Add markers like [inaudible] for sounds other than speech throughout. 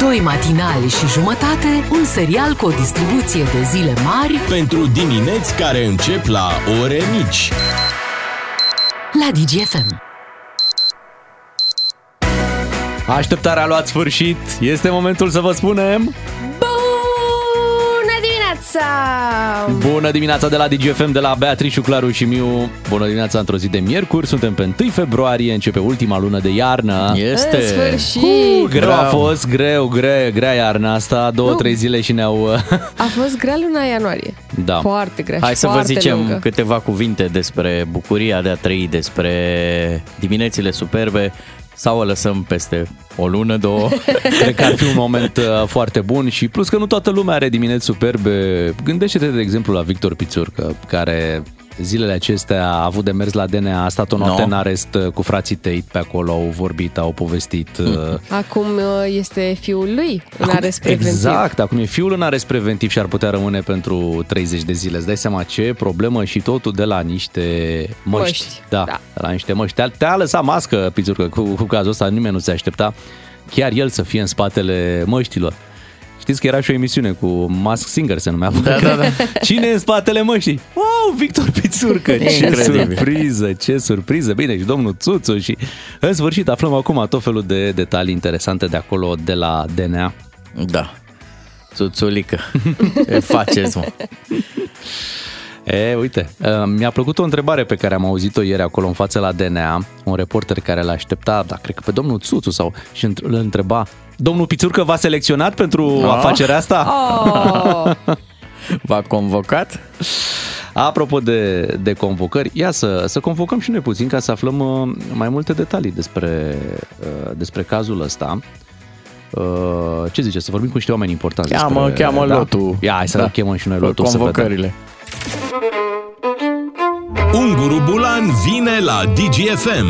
Doi matinali și jumătate, un serial cu o distribuție de zile mari Pentru dimineți care încep la ore mici. la DGFM. Așteptarea a luat sfârșit. Este momentul să vă spunem... Bună dimineața! Bună dimineața de la DGFM, de la Beatrice, Claru și Miu. Bună dimineața într-o zi de miercuri. Suntem pe 1 februarie, începe ultima lună de iarnă. În sfârșit! Uh, greu a fost, greu, greu, grea iarna asta, două, Nu. trei zile și ne-au... A fost grea luna ianuarie. Da. Foarte grea Hai și să vă foarte zicem lungă. câteva cuvinte despre bucuria de a trăi, despre diminețile superbe sau o lăsăm peste o lună, două. [laughs] Cred că ar fi un moment uh, foarte bun și plus că nu toată lumea are dimineți superbe. Gândește-te, de exemplu, la Victor Pițurcă, care zilele acestea a avut de mers la DNA, a stat o noapte No. în arest uh, cu frații Tate pe acolo, au vorbit, au povestit. uh, [laughs] Acum uh, este fiul lui în arest preventiv. Exact, acum e fiul în arest preventiv și ar putea rămâne pentru 30 de zile. Îți dai seama ce problemă și totul de la niște măști. Măști, Da, da. de la niște măști. Te-a, te-a lăsat mască, Pițurcă, cu, cu cazul ăsta nimeni nu se aștepta. Chiar el să fie în spatele măștilor. Știți că era și o emisiune cu Mask Singer, se numea. Da, da, da. [laughs] Cine e în spatele măștii? Wow, Victor Pițurcă! Ce Incredibil. surpriză, ce surpriză! Bine, și domnul Țuțu și în sfârșit aflăm acum tot felul de detalii interesante de acolo, de la DNA. Da. Țuțulică. Ce faceți, mă? E, uite, uh, mi-a plăcut o întrebare pe care am auzit-o ieri acolo în față la DNA, un reporter care l-a aștepta, da, cred că pe domnul Țuțu sau și îl întreba, domnul Pițurcă v-a selecționat pentru Da. afacerea asta? Oh, [laughs] V-a convocat? Apropo de, de convocări, ia să, să convocăm și noi puțin ca să aflăm uh, mai multe detalii despre, uh, despre cazul ăsta. Uh, ce zice, să vorbim cu niște oameni importanți Cheamă, despre, cheamă da? lotul. Ia, hai să Da. chemăm și noi lotul să vedem. Convocările. Unguru Bulan vine la DGFM.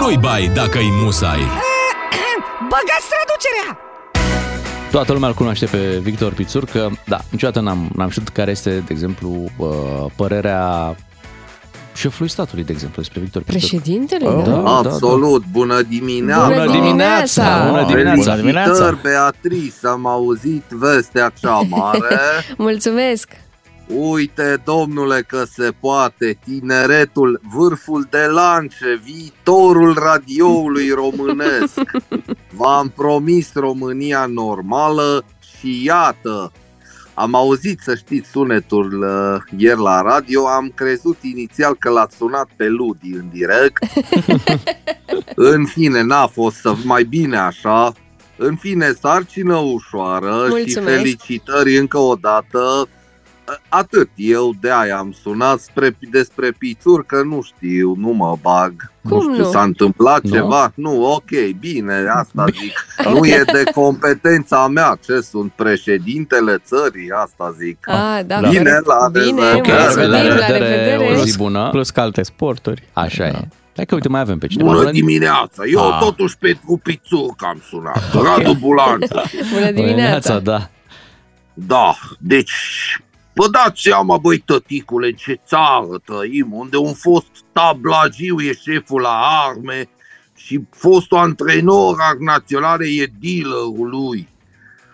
Nu-i bai dacă-i musai. Băgați traducerea! Toată lumea îl cunoaște pe Victor Pițurcă, da, niciodată n-am, n-am știut care este, de exemplu, uh, părerea șefului statului, de exemplu, despre Victor Pițurcă. președintele, Oh. da? Da, da, Absolut, bună dimineața! Bună dimineața! Bună dimineața! Bună dimineața! Felicitări, Beatrice, am auzit vestea cea mare. [laughs] Mulțumesc! Uite, domnule, că se poate, tineretul, vârful de lance, viitorul radioului românesc. [laughs] V-am promis România normală și iată, am auzit, să știți, sunetul uh, ieri la radio, am crezut inițial că l-ați sunat pe Ludi în direct. [laughs] în fine, n-a fost să mai bine așa. În fine, sarcină ușoară și Mulțumesc. felicitări încă o dată. Atât, eu de aia am sunat spre, despre pițuri, că nu știu, nu mă bag. Cum nu știu, nu? s-a întâmplat Nu? ceva? Nu, ok, bine, asta zic. [laughs] Nu e de competența mea, ce sunt președintele țării, asta zic. Ah, da, Bine, corect. la Bine, revedere. mulțumim, la la revedere, revedere. o zi bună. Plus că alte sporturi. Așa e. Hai că uite, mai avem pe cineva. Bună dimineața! Eu Ah. totuși Petru Pițurc am sunat. Radu Bulanciu. Bună dimineața! da. Da, deci, vă dați seama, băi, tăticule, în ce țară trăim, unde un fost tablagiu e șeful la arme și fostul antrenor al naționale e dealerul lui.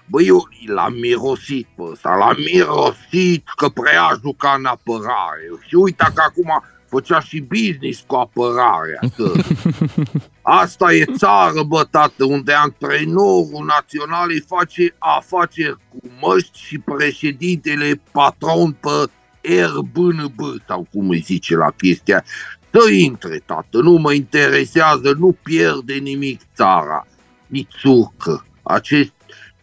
Băi, eu l-am mirosit pe ăsta, l-am mirosit că prea juca în apărare. Și uita că acum făcea și business cu apărarea. Că [laughs] Asta e țară, bă, tată, unde antrenorul național îi face afaceri cu măști și președintele e patron pe RBNB, sau cum îi zice la chestia. Să intre, tată, nu mă interesează, nu pierde nimic țara. Mițurcă, acest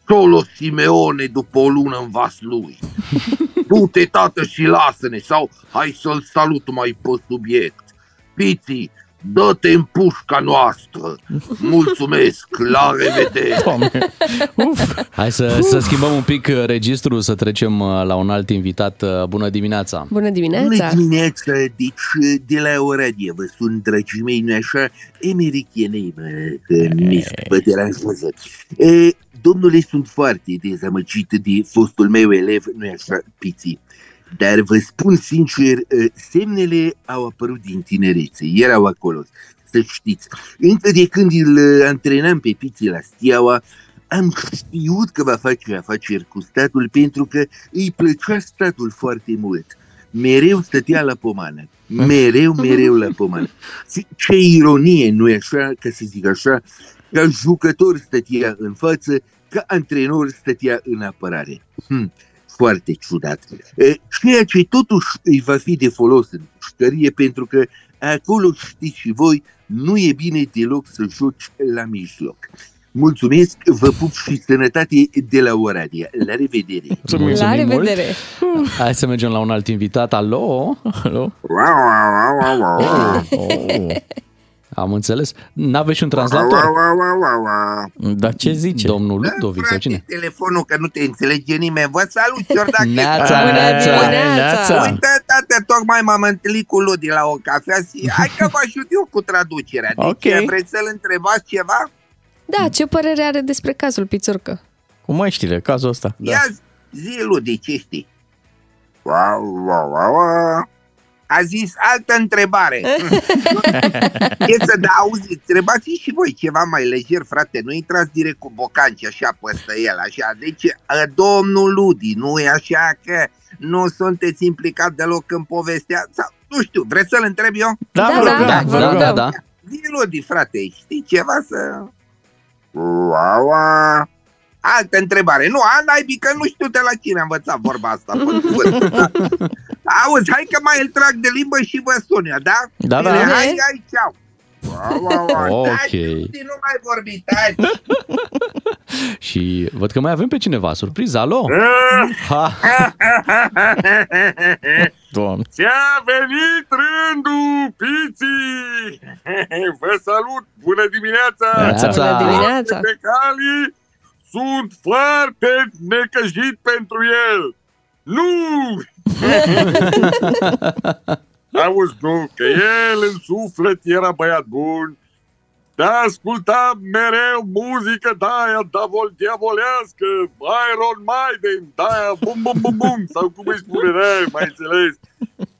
Solo Simeone după o lună în vas lui. [laughs] Du-te, tată, și lasă-ne, sau hai să-l salut mai pe subiect. Piții, dă-te în pușca noastră. Mulțumesc, la revedere. Doamne. Uf. Hai să, să schimbăm un pic uh, registrul, să trecem uh, la un alt invitat. Uh, Bună dimineața! Bună Bună dimineața! dimineața, deci de la Oradie vă sunt, dragii mei, nu așa, americanei, mă, că mi vă deranjează. E, Domnule, sunt foarte dezamăgit de fostul meu elev, nu așa, Piții. Dar vă spun sincer, eh, semnele au apărut din tinerețe, erau acolo, să știți. Încă de când îl eh, antrenam pe Piții la Steaua, am știut că va face afaceri cu statul pentru că îi plăcea statul foarte mult. Mereu stătea la pomană. Mereu, mereu la pomană. [laughs] Ce ironie, nu e așa, ca să zic așa, ca jucător stătea în față, ca antrenor stătea în apărare. Hm, foarte ciudat. Ceea ce totuși îi va fi de folos în pușcărie, pentru că acolo știți și voi, nu e bine deloc să joci la mijloc. Mulțumesc, vă pup și sănătate de la Oradea. La revedere! La revedere! Mult. Hai să mergem la un alt invitat. Alo? Alo? Oh. Am înțeles. N-aveți un translator? Dar ce zice? Domnul Ludovic sau cine? telefonul că nu te înțelege nimeni. Vă salut, Ciordache! [laughs] Neața, neața! Neața! Uite, tată, tocmai m-am întâlnit cu Ludi la o cafea și [laughs] hai că vă ajut eu cu traducerea. Deci Ok. vreți să-l întrebați ceva? Da, ce părere are despre cazul Pițurcă? Cu măștile, cazul ăsta. Da. Ia zi, Ludi, ce știi? Wow, wow, wow, wow. A zis altă întrebare. [laughs] e să da, auzi, întrebați și voi ceva mai lejer, frate. Nu intrați direct cu bocanci așa peste el, așa. Deci, ă, domnul Ludi, nu e așa că nu sunteți implicat deloc în povestea? Sau, nu știu, vreți să-l întreb eu? Da, Da, vă da, rugăm, da, vă Da, rugăm. da, da. Zi, Ludi, frate, știi ceva să... Ua, ua. Altă întrebare. Nu, a, naibii, că nu știu de la cine am învățat vorba asta. [laughs] pe cuvânt, da. Auzi, hai că mai îl trag de limbă și vă sun eu, da? Da, da. Bine, Bine. hai, hai, ceau. Ua, ua, ua. Ok. Taci, Ludi, nu mai vorbi, taci. [laughs] Și văd că mai avem pe cineva. Surpriză, alo? [laughs] Ha. [laughs] Doamne. Ți-a venit rândul, Piții! Vă salut! Bună dimineața! Neața. Bună dimineața! Pe Cali sunt foarte necăjit pentru el. Nu! [laughs] Auzi, nu, că el în suflet era băiat bun, dar asculta mereu muzică de-aia davol, diavolească, Iron Maiden, de-aia bum bum bum bum, sau cum îi spune, da, mai înțeles.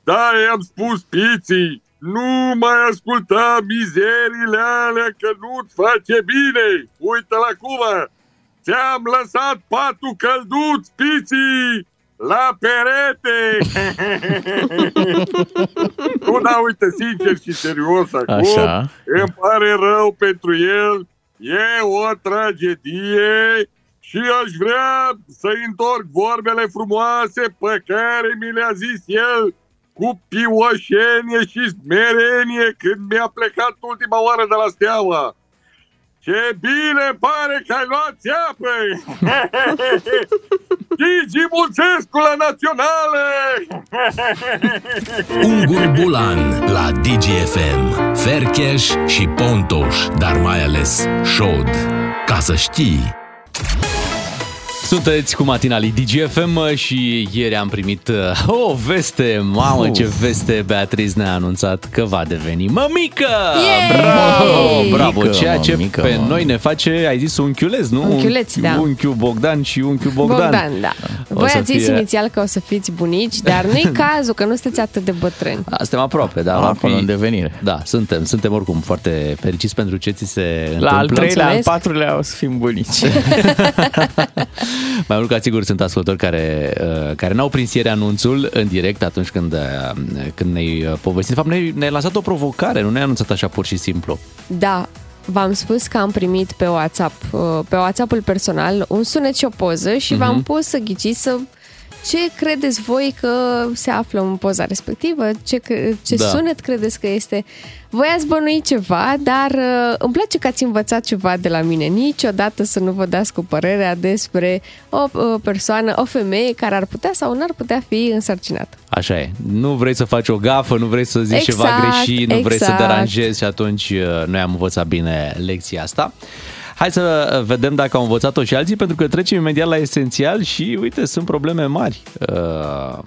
Da, i-am spus piții, nu mai asculta mizerile alea că nu-ți face bine. Uite-l acum, ți-am lăsat patul călduț, piții, la perete. [laughs] nu, da, uite, sincer și serios acum, Așa. îmi pare rău pentru el, e o tragedie și aș vrea să-i întorc vorbele frumoase pe care mi le-a zis el cu pioșenie și smerenie când mi-a plecat ultima oară de la steaua. Ce bine pare că ai luat țeapă! [laughs] Gigi Mulțescu la naționale! Ungur Bulan la DGFM. Fercheș și Pontoș, dar mai ales Șod. Ca să știi... Sunteți cu matinalii DGFM și ieri am primit uh, o veste, mamă ce veste Beatriz ne-a anunțat că va deveni mămică! Yay! Bravo, bravo, Mică, ceea ce mămică, pe mă. noi ne face, ai zis unchiuleț, nu? Unchiuleț, Unchi- da. Unchiul Bogdan și unchiul Bogdan. Bogdan, da. O Voi să ați zis fie- inițial că o să fiți bunici, dar nu-i [laughs] cazul, că nu sunteți atât de bătrâni. Da, suntem aproape, da. va Acolo fi- în devenire. Da, suntem, suntem oricum foarte fericiți pentru ce ți se întâmplă. La al treilea, al Mulțumesc. patrulea o să fim bunici. [laughs] Mai mult ca sigur sunt ascultători care, uh, care n-au prins ieri anunțul în direct atunci când, uh, când ne-ai uh, povestit. De fapt, ne-ai, ne-ai lansat o provocare, nu ne-ai anunțat așa pur și simplu. Da, v-am spus că am primit pe WhatsApp, uh, pe WhatsApp-ul personal, un sunet și o poză și Mhm. v-am pus să ghiciți să ce credeți voi că se află în poza respectivă, ce, cre- ce Da. da. sunet credeți că este. Voi ați bănuit ceva, dar uh, îmi place că ați învățat ceva de la mine. Niciodată să nu vă dați cu părerea despre o uh, persoană, o femeie care ar putea sau n-ar putea fi însărcinată. Așa e. Nu vrei să faci o gafă, nu vrei să zici ceva Exact, greșit, nu vrei să exact. deranjezi și atunci uh, noi am învățat bine lecția asta. Hai să vedem dacă au învățat-o și alții, pentru că trecem imediat la esențial și, uite, sunt probleme mari uh,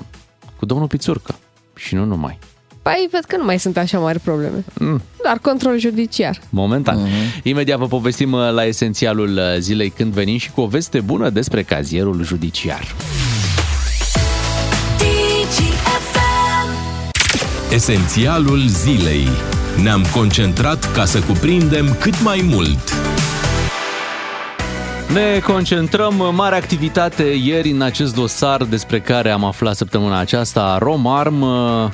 cu domnul Pițurcă. Și nu numai. Păi, văd că nu mai sunt așa mari probleme. Mm. Doar control judiciar. Momentan. Mhm. Mm-hmm. Imediat vă povestim uh, la esențialul uh, zilei când venim și cu o veste bună despre cazierul judiciar. Esențialul zilei. Ne-am concentrat ca să cuprindem cât mai mult. Ne concentrăm, mare activitate ieri în acest dosar despre care am aflat săptămâna aceasta. Romarm,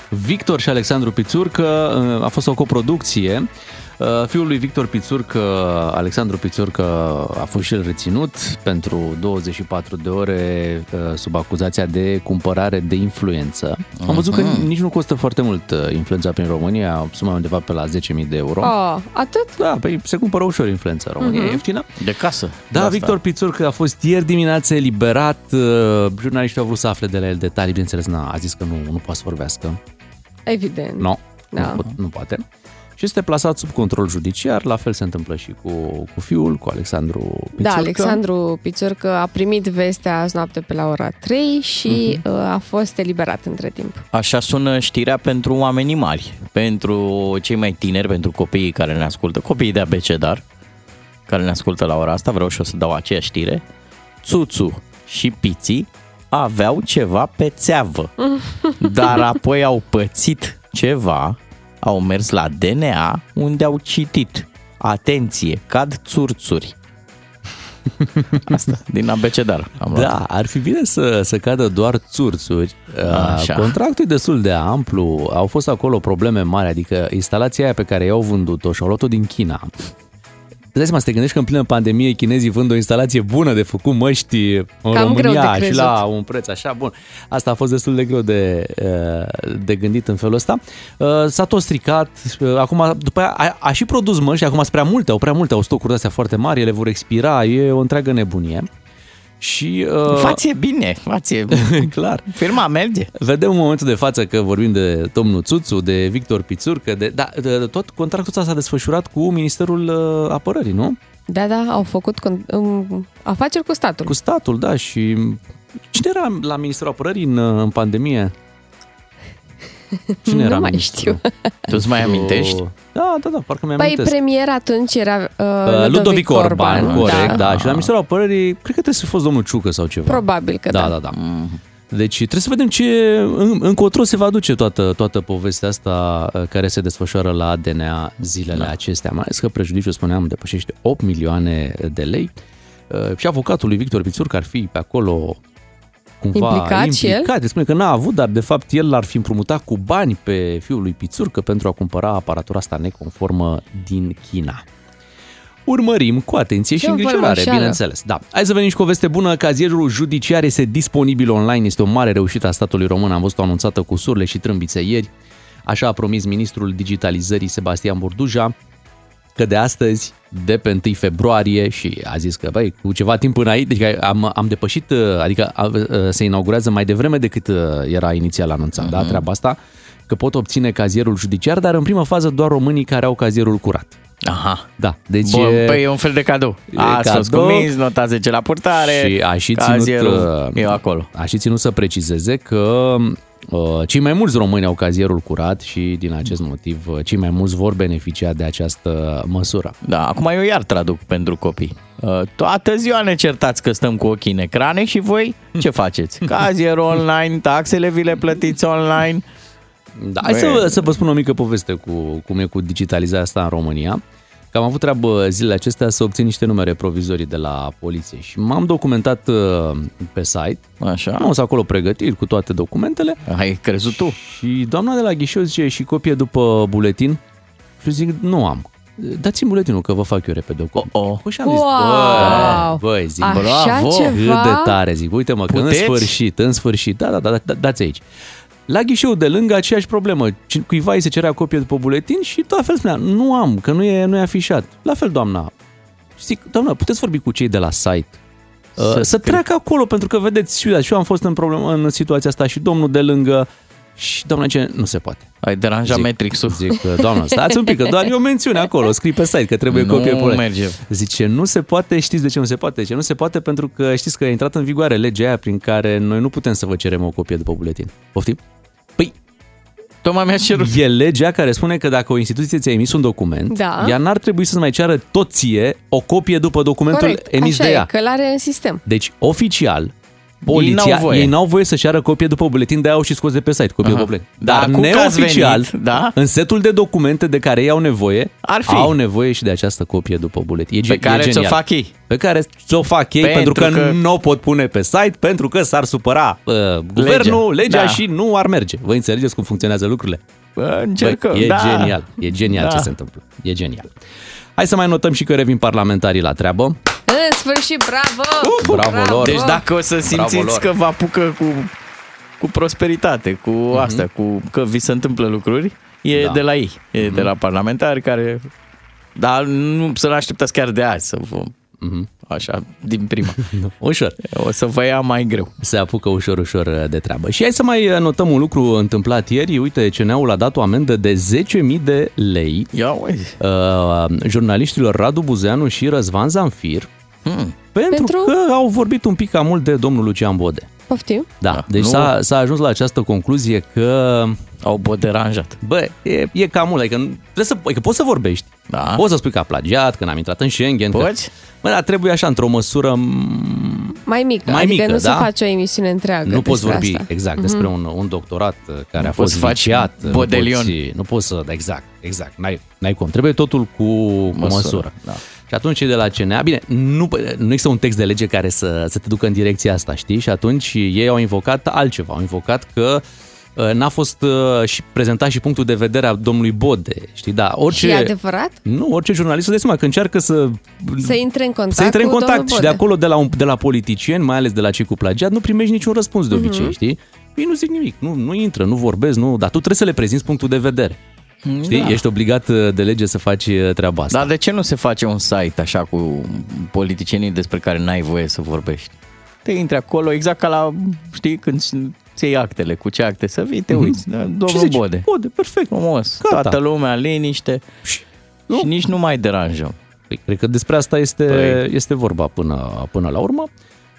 Victor și Alexandru Pițurcă, a fost o coproducție. Fiul lui Victor Pițurcă, Alexandru Pițurcă, a fost și el reținut pentru 24 de ore uh, sub acuzația de cumpărare de influență. Am văzut că Mhm. nici nu costă foarte mult uh, influența prin România, suma undeva pe la 10.000 de euro. Oh, atât? Da, păi se cumpără ușor influența în România, Mhm. e ieftină. De casă. Da, De asta. Victor Pițurcă a fost ieri dimineață eliberat. uh, Jurnaliștii au vrut să afle de la el detalii, bineînțeles, na, a zis că nu, nu poate să vorbească. Evident. Nu, Da. nu, pot- nu poate. Și este plasat sub control judiciar, la fel se întâmplă și cu, cu fiul, cu Alexandru Pițurcă. Da, Alexandru Pițurcă a primit vestea azi noapte pe la ora 3 și Mhm. uh, a fost eliberat între timp. Așa sună știrea pentru oamenii mari, pentru cei mai tineri, pentru copiii care ne ascultă, copiii de abecedar, care ne ascultă la ora asta, vreau și o să dau aceeași știre. Țuțu și Piții aveau ceva pe țeavă, [laughs] dar apoi au pățit ceva, au mers la DNA unde au citit. Atenție, cad țurțuri. [laughs] Asta, din abecedar. Am luat. Da, ar fi bine să, să cadă doar țurțuri. Așa. Uh, Contractul e destul de amplu, au fost acolo probleme mari, adică instalația aia pe care i-au vândut-o și au luat-o din China. Îți dai seama, să te gândești că în plină pandemie chinezii vând o instalație bună de făcut măști în Cam greu de România și crezut. la un preț așa bun. Asta a fost destul de greu de, uh, de gândit în felul ăsta. Uh, S-a tot stricat, uh, acum după aia a, a și produs măști, acum sunt prea multe, au prea multe, au stocuri astea foarte mari, ele vor expira, e o întreagă nebunie. Și, uh, Fație bine, fație. [laughs] clar. Firma merge. Vedem în momentul de față că vorbim de domnul Țuțu, de Victor Pițurcă, de, da, de, de, tot contractul ăsta s-a desfășurat cu Ministerul uh, Apărării, nu? Da, da, au făcut con- um, afaceri cu statul. Cu statul, da, și cine era la Ministerul Apărării în, uh, în pandemie? Cine Nu era mai ministru? știu. Tu îți mai amintești? Da, da, da, parcă mi-am Păi amintesc. premier atunci era uh, Uh, Ludovic Orban, corect, da. da. Și la Ministerul Apărării, cred că trebuie să fi fost domnul Ciucă sau ceva. Probabil că da. da. Da, da, Deci trebuie să vedem ce, în, încotro se va duce toată, toată povestea asta uh, care se desfășoară la DNA zilele da. acestea. Mai ales că prejudiciul, spuneam, depășește 8 milioane de lei. Uh, Și avocatul lui Victor Pițur, ar fi pe acolo cumva Implicat și el? implicat. Spune că n-a avut, dar de fapt el l-ar fi împrumutat cu bani pe fiul lui Pițurcă pentru a cumpăra aparatura asta neconformă din China. Urmărim cu atenție Ce și îngrijorare, învălmășeală. bineînțeles. Da. Hai să venim și cu o veste bună. Cazierul judiciar este disponibil online. Este o mare reușită a statului român. Am văzut-o anunțată cu surle și trâmbițe ieri. Așa a promis ministrul digitalizării Sebastian Burduja că de astăzi, de pe 1 februarie și a zis că, băi, cu ceva timp înainte, deci am, am depășit, uh, adică a- uh, se inaugurează mai devreme decât uh, era inițial anunțat, da, treaba asta, că pot obține cazierul judiciar, dar în primă fază doar românii care au cazierul curat. Aha. Da, deci Bun, e- păi e un fel de cadou. E Ați fost cadou. convins, nota 10 la purtare. Și a și ținut, cazierul uh, e acolo. A și ținut să precizeze că uh, cei mai mulți români au cazierul curat și din acest motiv uh, cei mai mulți vor beneficia de această măsură. Da, acum eu iar traduc pentru copii. Uh, Toată ziua ne certați că stăm cu ochii în ecrane și voi ce faceți? [laughs] Cazier online, taxele vi le plătiți online. Da, hai să, vă- să vă spun o mică poveste cu cum e cu digitalizarea asta în România. Că am avut treabă zilele acestea să obțin niște numere provizorii de la poliție și m-am documentat uh, pe site. Așa. Am avut acolo pregătiri cu toate documentele. Ai crezut tu? Și doamna de la ghișeu zice și copie după buletin. Și eu zic, nu am. Dați-mi buletinul că vă fac eu repede o copie. Oh, oh. Și am zis, Wow! băi, băi, zic, Așa bravo, ceva? cât de tare, zic, uite mă, că în Puteți? sfârșit, în sfârșit, da, da, da, da dați aici. La ghișeu de lângă aceeași problemă, Cine- cuiva îi se cerea copie după buletin și tot la fel spunea, nu am, că nu e, nu e afișat. La fel, doamna. Și zic, doamna, puteți vorbi cu cei de la site? Să, Să să scrie. treacă acolo, pentru că vedeți, și eu, și eu am fost în, problemă, în situația asta și domnul de lângă și doamna ce nu se poate. Ai deranjat Zic- Matrix-ul. Zic, doamna, stați un pic, că doar e o mențiune acolo, scrii pe site că trebuie Nu copie pe merge. Zice, nu se poate, știți de ce nu se poate? Zice, nu se poate pentru că știți că a intrat în vigoare legea aia prin care noi nu putem să vă cerem o copie după buletin. Poftim? Păi, Tocmai mi-a cerut. e legea care spune că dacă o instituție ți-a emis un document, Da. ea n-ar trebui să-ți mai ceară tot ție o copie după documentul Corect, emis așa de ea. e, că l-are în sistem. Deci, oficial, Poliția, Ei n-au voie. ei n-au voie să-și ară copie după buletin, de-aia au și scos de pe site copie Aha. după buletin. Dar Dar acum că ați neoficial, venit, da? în setul de documente de care ei au nevoie, Ar fi. au nevoie și de această copie după buletin. E, ge- Pe care e ți-o genial. fac ei. Pe care ți-o fac ei pentru, Pentru că, că- nu o pot pune pe site, pentru că s-ar supăra uh, guvernul, legea Da. și nu ar merge. Voi înțelegeți cum funcționează lucrurile? Bă, încercăm, Băi, e da. genial, e genial Da. ce se întâmplă. E genial. Hai să mai notăm și că revin parlamentarii la treabă. În sfârșit, bravo! Bravo lor. Deci dacă o să Bravo simțiți lor. că vă apucă cu, cu prosperitate, cu Mhm. astea, cu că vi se întâmplă lucruri, e Da. de la ei, e de la parlamentari care... Dar nu să nu așteptați chiar de azi să vă... Mhm. Așa, din prima. [laughs] Ușor. O să vă ia mai greu. Se apucă ușor, ușor de treabă. Și hai să mai notăm un lucru întâmplat ieri. Uite, CNA-ul a dat o amendă de 10.000 de lei Ia uite. uh, jurnaliștilor Radu Buzeanu și Răzvan Zanfir Hmm. pentru, Pentru? că au vorbit un pic cam mult de domnul Lucian Bode. Poftim? Da, Da, deci nu- s-a, s-a ajuns la această concluzie că Au boderanjat. Bă, e, e cam mult, adică, nu- trebuie să, adică poți să vorbești, Da. poți să spui că a plagiat, că n-am intrat în Schengen. Că, Poți? bă, dar trebuie așa, într-o măsură m, Mai mică. Mai adică mică, nu da? se face o emisiune întreagă nu poți despre vorbi asta. exact despre un, un doctorat uh, care Nu a poți fost să faci viciat. nu bodelion. poți- Nu poți să, da, exact, exact, n-ai, n-ai cum. Trebuie totul cu măsură. Măsură, măsură. da. Și atunci cei de la CNA, bine, nu, nu există un text de lege care să, să te ducă în direcția asta, știi? Și atunci ei au invocat altceva, au invocat că uh, n-a fost uh, și prezentat și punctul de vedere al domnului Bode, știi? Da, orice... Și e adevărat? Nu, orice jurnalist să dai seama că încearcă să... Să intre în contact Să intre în cu contact domnul și de Bode. acolo, de la, un, de la politicieni, mai ales de la cei cu plagiat, nu primești niciun răspuns de Mhm. obicei, știi? Ei nu zic nimic, nu, nu intră, nu vorbesc, nu, dar tu trebuie să le prezinți punctul de vedere. Știi? Da. Ești obligat uh, de lege să faci uh, treaba asta. Dar de ce nu se face un site așa cu politicienii despre care n-ai voie să vorbești? Te intri acolo exact ca la, știi, când ți iei actele, cu ce acte să vii, te uiți. Da, Și Domnul zici, Bode. Bode, perfect. Frumos. Gata. Toată lumea, liniște. Și, și nici nu mai deranjăm. Păi, cred că despre asta este, Păi. este vorba până, până la urmă.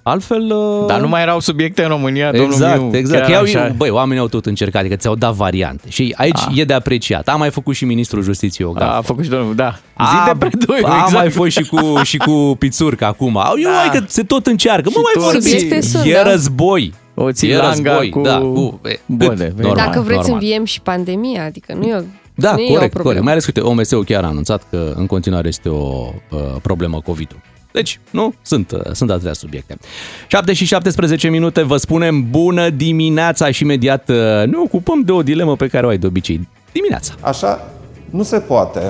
Altfel... uh, Dar nu mai erau subiecte în România, domnul Exact, Miu, exact. chiar Că așa. iau, băi, oamenii au tot încercat, adică ți-au dat variante. Și aici Ah. e de apreciat. A mai făcut și ministrul justiției o A, gafă. a făcut și domnul, da. Zi A, de preduiu, a exact. mai fost și cu, și cu pițurca acum. Au, eu, Da. hai că se tot încearcă. Mă, Și mai toți- vorbi. Subiecte sunt, E da. război. O ții E langa război, cu da, cu e, Bode, cât? vezi. Normal, Dacă vreți normal. înviem și pandemia, adică nu e o, Da, nu e o corect, problemă. corect. Mai ales, uite, OMS-ul chiar a anunțat că în continuare este o uh, problemă COVID-ul. Deci, nu? Sunt, uh, sunt atâtea subiecte. 7 și 17 minute, vă spunem bună dimineața și imediat uh, ne ocupăm de o dilemă pe care o ai de obicei. Dimineața. Așa nu se poate.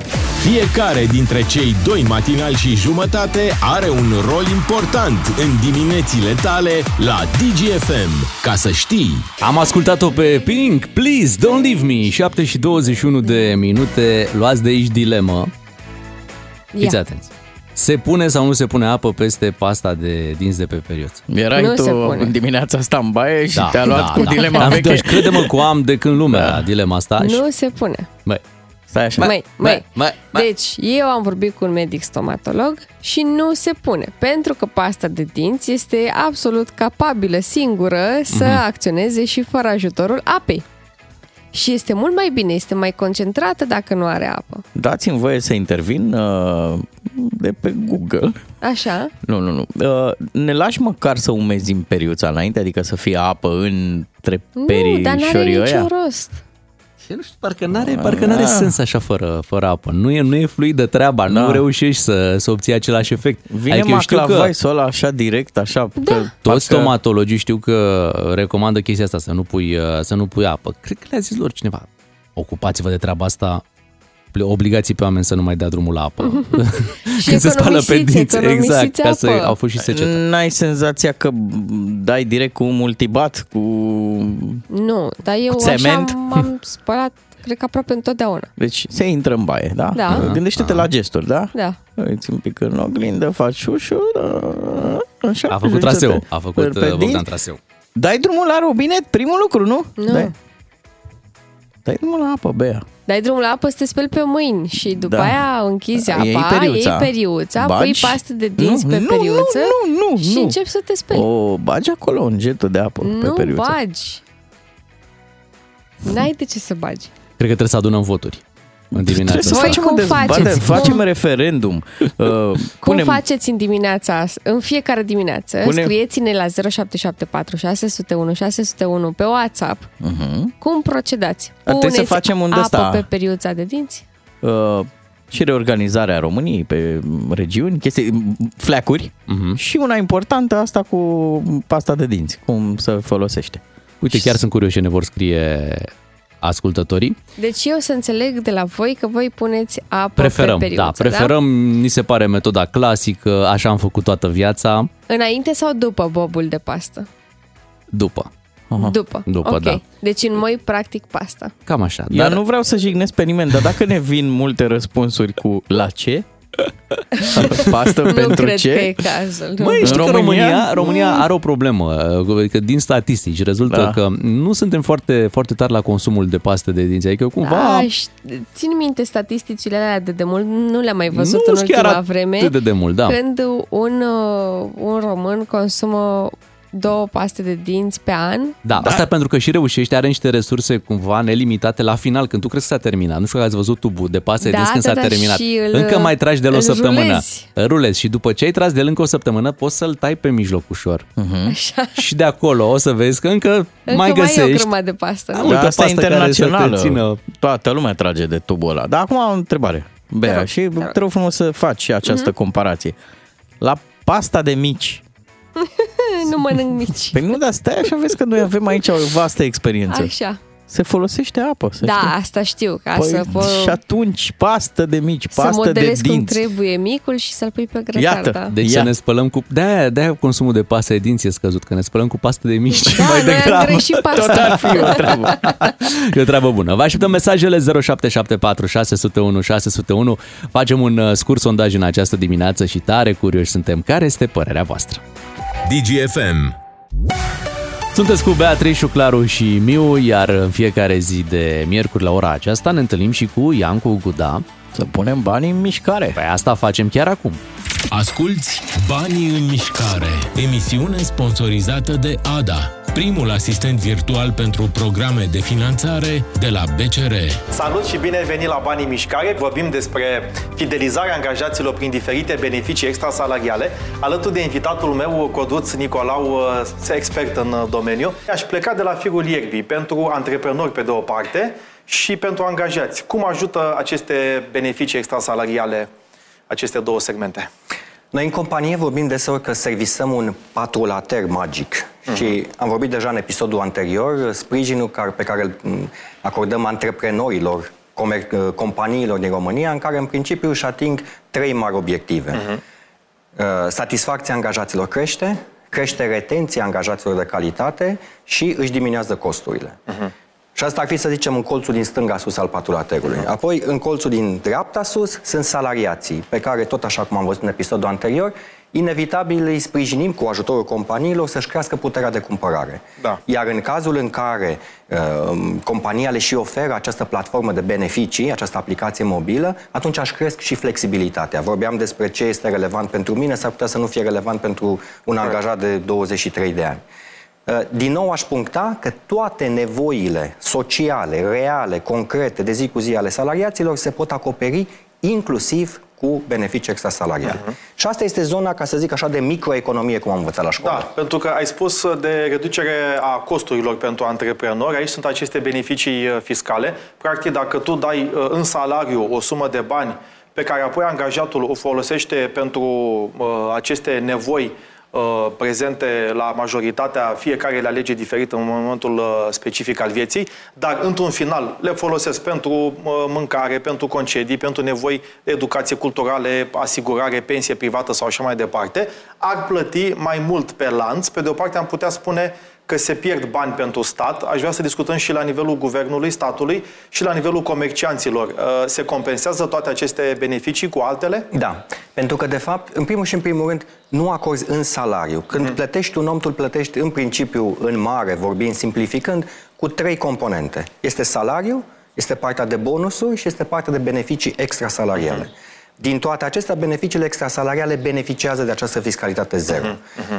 Fiecare dintre cei doi matinali și jumătate are un rol important în diminețile tale la DGFM. Ca să știi... Am ascultat-o pe Pink, Please Don't Leave Me, 7 și 21 de minute, luați de aici dilemă. Fiți Ia. atenți. Se pune sau nu se pune apă peste pasta de dinți de pe perioță? Erai Nu se tu pune. în dimineața asta în baie și te-a luat cu dilema Dar, veche. deci, crede-mă că o am de când lumea da. dilema asta. și- Nu se pune. Băi, Stai așa. Măi, măi, măi, măi. Deci, eu am vorbit cu un medic stomatolog și nu se pune, pentru că pasta de dinți este absolut capabilă singură să Mhm. acționeze și fără ajutorul apei. Și este mult mai bine, este mai concentrată dacă nu are apă. Dați-mi voie să intervin uh, de pe Google. Așa? Nu, nu, nu. Uh, ne lași măcar să umezim periuța înainte, adică să fie apă între perii nu, dar n-are șorii niciun ăia? rost. Eu nu știu, parcă n-are, parcă n-are Ah. sens așa fără, fără apă. Nu e, nu e fluidă treaba, Da. nu reușești să, să obții același efect. Vine Adică eu știu că maclavaisul ăla așa direct, așa. Da. Că, toți parcă- stomatologii știu că recomandă chestia asta, să nu pui, uh, să nu pui apă. Cred că le-a zis lor cineva. Ocupați-vă de treaba asta, ple- obligații pe oameni să nu mai dea drumul la apă. [laughs] [laughs] Și Când se spală pe economisiți, dinți, exact, economisiți ca să apă. au fost și secete. N-ai senzația că dai direct cu un multibat, cu... Nu, dar eu Cu așa țement? m-am [laughs] spălat, cred că aproape întotdeauna. Deci se intră în baie, da? Da. Gândește-te la gesturi, da? Da. Uiți un pic în oglindă, faci ușor, așa. A făcut joci-te traseu, a făcut pe uh, Bogdan dinți. traseu. Dai drumul la robinet, primul lucru, nu? Nu. Dai, dai drumul la apă, bea. Dai drumul la apă să te speli pe mâini și după Da. aia închizi Iei apa, periuța. iei periuța, pui Bagi- pastă de dinți Nu, pe nu, periuță nu, nu, nu, și nu. începi să te speli. O bagi acolo un jetul de apă pe nu periuță. bagi. N-ai de ce să bagi. Cred că trebuie să adunăm voturi. În dimineața Trebuie să asta. Voi facem cum o dezbatere, faceți? facem [laughs] Cum- referendum. Uh, Cum punem, faceți în dimineața asta? În fiecare dimineață Punem- scrieți-ne la 0774 601 601 pe WhatsApp. uh-huh. Cum procedați? Trebuie să Puneți facem un apă de-ăsta. pe periuța de dinți? uh, și reorganizarea României pe regiuni, chestii, fleacuri Mhm. și una importantă asta cu pasta de dinți, cum să folosește. Uite, chiar sunt curios ce ne vor scrie ascultătorii. Deci eu să înțeleg de la voi că voi puneți apă Preferăm, pe periuță, da, preferăm, ni se pare metoda clasică, așa am făcut toată viața, Înainte sau după bobul de pastă? după. Aha. După. După, ok. da. Deci în moi practic pasta. Cam așa. Eu Dar nu vreau să jignesc pe nimeni, dar dacă ne vin multe răspunsuri cu la ce, pastă nu pentru cred ce, că e cazul. Nu? Măi, știi În că România? România, România are o problemă, că din statistici rezultă Da. că nu suntem foarte, foarte tari la consumul de paste de dinți, adică cumva A, și- țin minte statisticile alea de demult, nu le-am mai văzut nu în sunt chiar ultima atât vreme. de demult, da. Când un, uh, un român consumă două paste de dinți pe an, Da, da, asta pentru că și reușești, are niște resurse cumva nelimitate la final, când tu crezi că s-a terminat. Nu știu că ați văzut tubul de pasă de Da, dinți când da, s-a da, terminat. și îl- încă mai tragi de la o îl săptămână. rulezi. Rulezi și după ce ai tras de el încă o săptămână, poți să-l tai pe mijloc ușor. așa, Și de acolo o să vezi că încă, încă mai mai e o găsești. grămadă de pastă. Da, nu? multă Dar asta e pastă care să te internațională. țină- Toată lumea trage de tubul ăla. Dar acum am o întrebare. Bea, rog, și te rog. te rog frumos să faci și această comparație. La pasta de mici. [laughs] nu [laughs] mănânc mici. Păi nu, dar stai așa, vezi că noi avem aici o vastă experiență. Așa. Se folosește apă, să Da, știi. asta știu, ca Păi, să, po- și atunci, pastă de mici, să pastă de modelezi cum dinți. trebuie micul și să-l pui pe grătar. Iată. Da. Deci Ia. să ne spălăm cu... De-aia, de-aia consumul de pasă de dinți e scăzut, că ne spălăm cu pastă de mici Da, [laughs] mai noi am degrabă. greșit pasta. Tot ar fi o treabă. E o treabă bună. Vă așteptăm mesajele 0774 601 601. Facem un uh, scurt sondaj în această dimineață și tare curioși suntem. Care este părerea voastră? DGFM. Sunteți cu Beatrice, Claru și Miu, iar în fiecare zi de miercuri la ora aceasta ne întâlnim și cu Iancu Guda. Să punem banii în mișcare. Păi asta facem chiar acum. Asculți Banii în mișcare, emisiune sponsorizată de ADA, primul asistent virtual pentru programe de finanțare de la BCR. Salut și bine ai venit la Banii în Mișcare. Vorbim despre fidelizarea angajaților prin diferite beneficii extrasalariale. Alături de invitatul meu, Coduț Nicolau, uh, expert în uh, domeniu. Aș pleca de la firul ierbii pentru antreprenori pe de o parte și pentru angajați. Cum ajută aceste beneficii extrasalariale aceste două segmente? Noi în companie vorbim deseori că servisăm un patrulater magic Mhm. și am vorbit deja în episodul anterior, sprijinul care, pe care îl m, acordăm antreprenorilor, comer, uh, companiilor din România, în care în principiu își ating trei mari obiective. Mhm. Uh, Satisfacția angajaților crește, crește retenția angajaților de calitate și își diminuează costurile. Și asta ar fi, să zicem, în colțul din stânga sus al patulaterului. Apoi, în colțul din dreapta sus, sunt salariații, pe care, tot așa cum am văzut în episodul anterior, inevitabil îi sprijinim cu ajutorul companiilor să-și crească puterea de cumpărare. Da. Iar în cazul în care uh, compania le și oferă această platformă de beneficii, această aplicație mobilă, atunci aș cresc și flexibilitatea. Vorbeam despre ce este relevant pentru mine, s-ar putea să nu fie relevant pentru un angajat de 23 de ani. Uh, Din nou aș puncta că toate nevoile sociale, reale, concrete, de zi cu zi ale salariaților se pot acoperi inclusiv cu beneficii extrasalariale. Și asta este zona, ca să zic așa, de microeconomie, cum am învățat la școală. Da, pentru că ai spus de reducere a costurilor pentru antreprenori, aici sunt aceste beneficii uh, fiscale. Practic, dacă tu dai uh, în salariu o sumă de bani pe care apoi angajatul o folosește pentru uh, aceste nevoi uh, prezente la majoritatea, fiecare le alege diferit în momentul uh, specific al vieții, dar într-un final le folosesc pentru uh, mâncare, pentru concedii, pentru nevoi de educație culturale, asigurare, pensie privată sau așa mai departe, ar plăti mai mult pe lanț. Pe de o parte am putea spune că se pierd bani pentru stat. Aș vrea să discutăm și la nivelul guvernului, statului și la nivelul comercianților. Uh, Se compensează toate aceste beneficii cu altele? Da, pentru că, de fapt, în primul și în primul rând, nu acorzi în salariu. Când plătești un om, tu îl plătești în principiu, în mare, vorbind, simplificând, cu trei componente. Este salariu, este partea de bonusuri și este partea de beneficii extrasalariale. Din toate acestea, beneficiile extrasalariale beneficiază de această fiscalitate zero.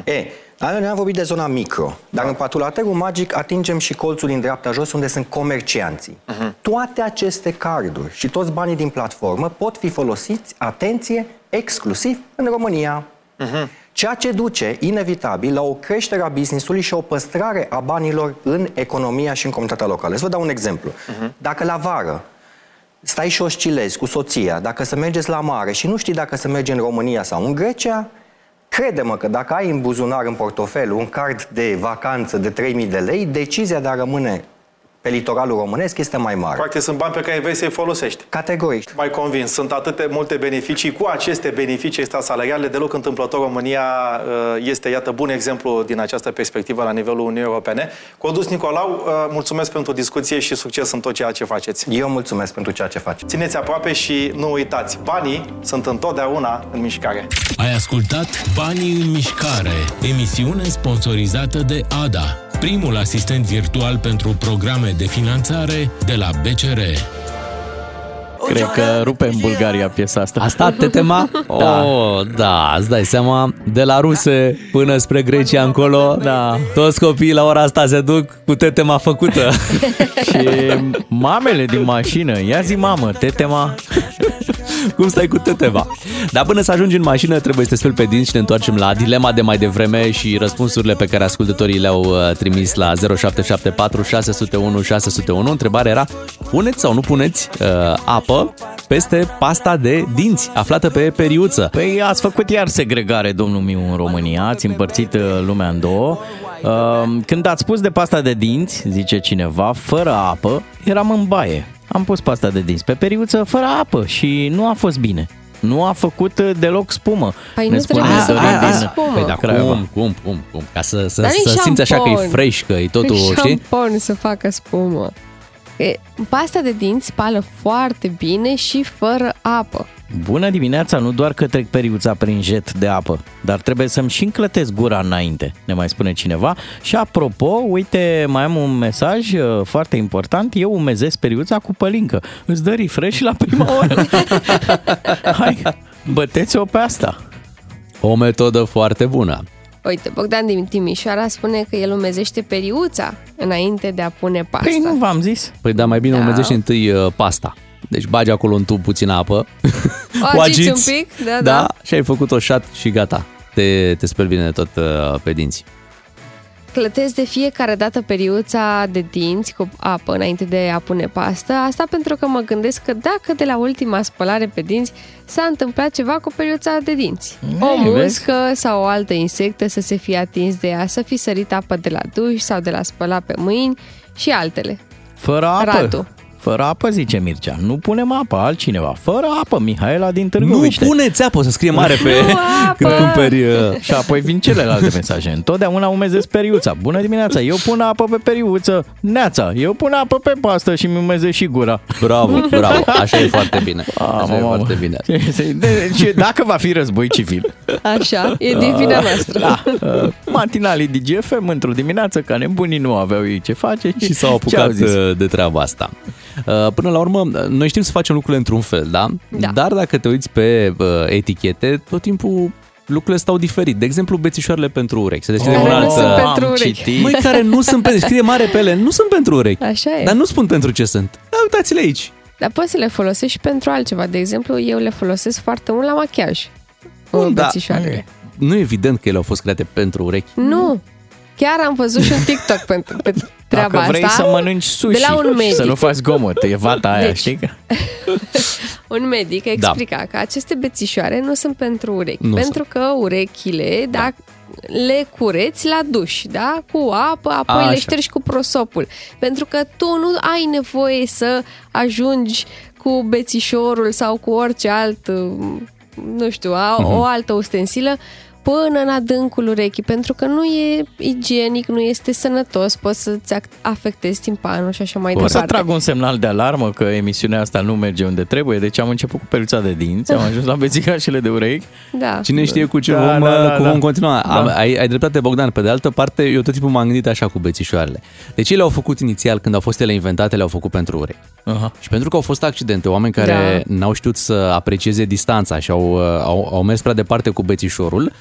E, noi am vorbit de zona micro, dar în patulaterul magic atingem și colțul din dreapta jos unde sunt comercianții. Toate aceste carduri și toți banii din platformă pot fi folosiți, atenție, exclusiv în România. Ceea ce duce, inevitabil, la o creștere a businessului și o păstrare a banilor în economia și în comunitatea locală. Să vă dau un exemplu. Dacă la vară stai și oscilezi cu soția, dacă să mergeți la mare și nu știi dacă să mergi în România sau în Grecia, crede-mă că dacă ai în buzunar, în portofel, un card de vacanță de 3000 de lei, decizia de a rămâne pe litoralul românesc este mai mare. Practic sunt bani pe care vrei să-i folosești. Categoric. Mai convins, sunt atâte multe beneficii. Cu aceste beneficii extrasalariale, deloc întâmplător, România uh, este, iată, bun exemplu din această perspectivă la nivelul Uniunii Europene. Codus Nicolau, uh, mulțumesc pentru discuție și succes în tot ceea ce faceți. Eu mulțumesc pentru ceea ce faceți. Țineți aproape și nu uitați, banii sunt întotdeauna în mișcare. Ai ascultat Banii în mișcare, emisiune sponsorizată de ADA, primul asistent virtual pentru programe de finanțare de la BCR. Cred că rupe în Bulgaria piesa asta. Asta tetema? [laughs] Da. Oh, da, îți dai seama, de la ruse până spre Grecia încolo, Da. toți copiii la ora asta se duc cu tetema făcută. [laughs] Și mamele din mașină, ia zi mamă, tetema. [laughs] Cum stai cu tetema? Dar până să ajungi în mașină trebuie să te speli pe dinți și ne întoarcem la dilema de mai devreme și răspunsurile pe care ascultătorii le-au uh, trimis la 0774 601 601. Întrebarea era, puneți sau nu puneți uh, apă peste pasta de dinți aflată pe periuță? Păi ați făcut iar segregare, domnul Miu, în România, ați împărțit uh, lumea în două. Uh, Când ați pus de pasta de dinți, zice cineva, fără apă, eram în baie. Am pus pasta de dinți pe periuță fără apă și nu a fost bine. Nu a făcut uh, deloc spumă. Păi Ne nu spune trebuie să Dorin facă din spumă. Păi da, Craiova. cum, cum, cum, cum? Ca să, să, Dar să e simți așa că e șampon. fresh, că e totul, Păi știi? șampon să facă spumă. E, pasta de dinți spală foarte bine și fără apă. Bună dimineața, nu doar că trec periuța prin jet de apă, dar trebuie să-mi și înclătesc gura înainte, ne mai spune cineva. Și apropo, uite, mai am un mesaj uh, foarte important, eu umezesc periuța cu pălincă. Îți dă refresh la prima oră. [laughs] Hai, băteți-o pe asta. O metodă foarte bună. Uite, Bogdan din Timișoara spune că el umezește periuța înainte de a pune pasta. Păi nu v-am zis. Păi da, mai bine Da. umezești întâi uh, pasta. Deci bagi acolo în tub puțin apă, O [laughs] agiți un pic, da, da. și ai făcut o șat și gata. Te, te speli bine tot uh, pe dinți. Clătesc de fiecare dată periuța de dinți cu apă înainte de a pune pastă. Asta pentru că mă gândesc că dacă de la ultima spălare pe dinți s-a întâmplat ceva cu periuța de dinți. o Ei, vezi? muscă sau o altă insectă să se fie atins de ea, să fi sărit apă de la duș sau de la spălat pe mâini și altele. Fără apă. Radu. Fără apă, zice Mircea. Nu punem apă, altcineva. Fără apă, Mihaela din Nu Târgoviște. puneți apă să scrie mare pe Nu când apă! cumperi... Uh, Și apoi vin celelalte mesaje. Întotdeauna umezesc periuța. Bună dimineața, eu pun apă pe periuță. Neața, eu pun apă pe pastă și mi umezesc și gura. bravo, bravo, așa e foarte bine. [laughs] Ah, Așa e mamă. foarte bine. Deci, dacă va fi război civil, Așa, e din vina noastră. da, uh, matinalii DGFM într-o dimineață, ca nebunii nu aveau ei ce face și s-au ce-au apucat zis? uh, de treaba asta. Uh, Până la urmă, noi știm să facem lucrurile într-un fel, da? Da. Dar dacă te uiți pe uh, etichete, tot timpul lucrurile stau diferit. De exemplu, bețișoarele pentru urechi. Se deschide Care un nu alt... sunt uh, pentru am urechi. citit. Măi, care nu sunt pentru... Scrie mare pe ele, nu sunt pentru urechi. Așa e. Dar nu spun pentru ce sunt. Da, uitați-le aici. Dar poți să le folosești și pentru altceva. De exemplu, eu le folosesc foarte mult la machiaj. Bun, da. Bețișoarele. Nu e evident că ele au fost create pentru urechi. Nu. Chiar am văzut și un TikTok pentru, pentru treaba Dacă vrei asta. să mănânci sushi de la un și medic. să nu faci zgomot, e vata aia, Deci, știi? [laughs] Un medic Da. explica că aceste bețișoare nu sunt pentru urechi. Nu pentru că urechile, da. le cureți la duș, da? Cu apă, apoi Așa. le ștergi cu prosopul. Pentru că tu nu ai nevoie să ajungi cu bețișorul sau cu orice alt, nu știu, a, Mhm. o altă ustensilă până în adâncul urechii, pentru că nu e igienic, nu este sănătos, poți să-ți ac- afectezi timpanul și așa mai O să departe. trag un semnal de alarmă că emisiunea asta nu merge unde trebuie, deci am început cu peluța de dinți, am ajuns la bețigașele de urechi. Da. Cine știe cu ce Da, vom, da, da, cu da. vom continua. Da. Am, ai, ai dreptate, Bogdan. Pe de altă parte, eu tot timpul m-am gândit așa cu bețișoarele. Deci ele au făcut inițial, când au fost ele inventate, le-au făcut pentru urechi. Aha. Și pentru că au fost accidente, oameni care Da. n-au știut să aprecieze distanța și au, uh, au, au mers prea departe cu bețișorul uh,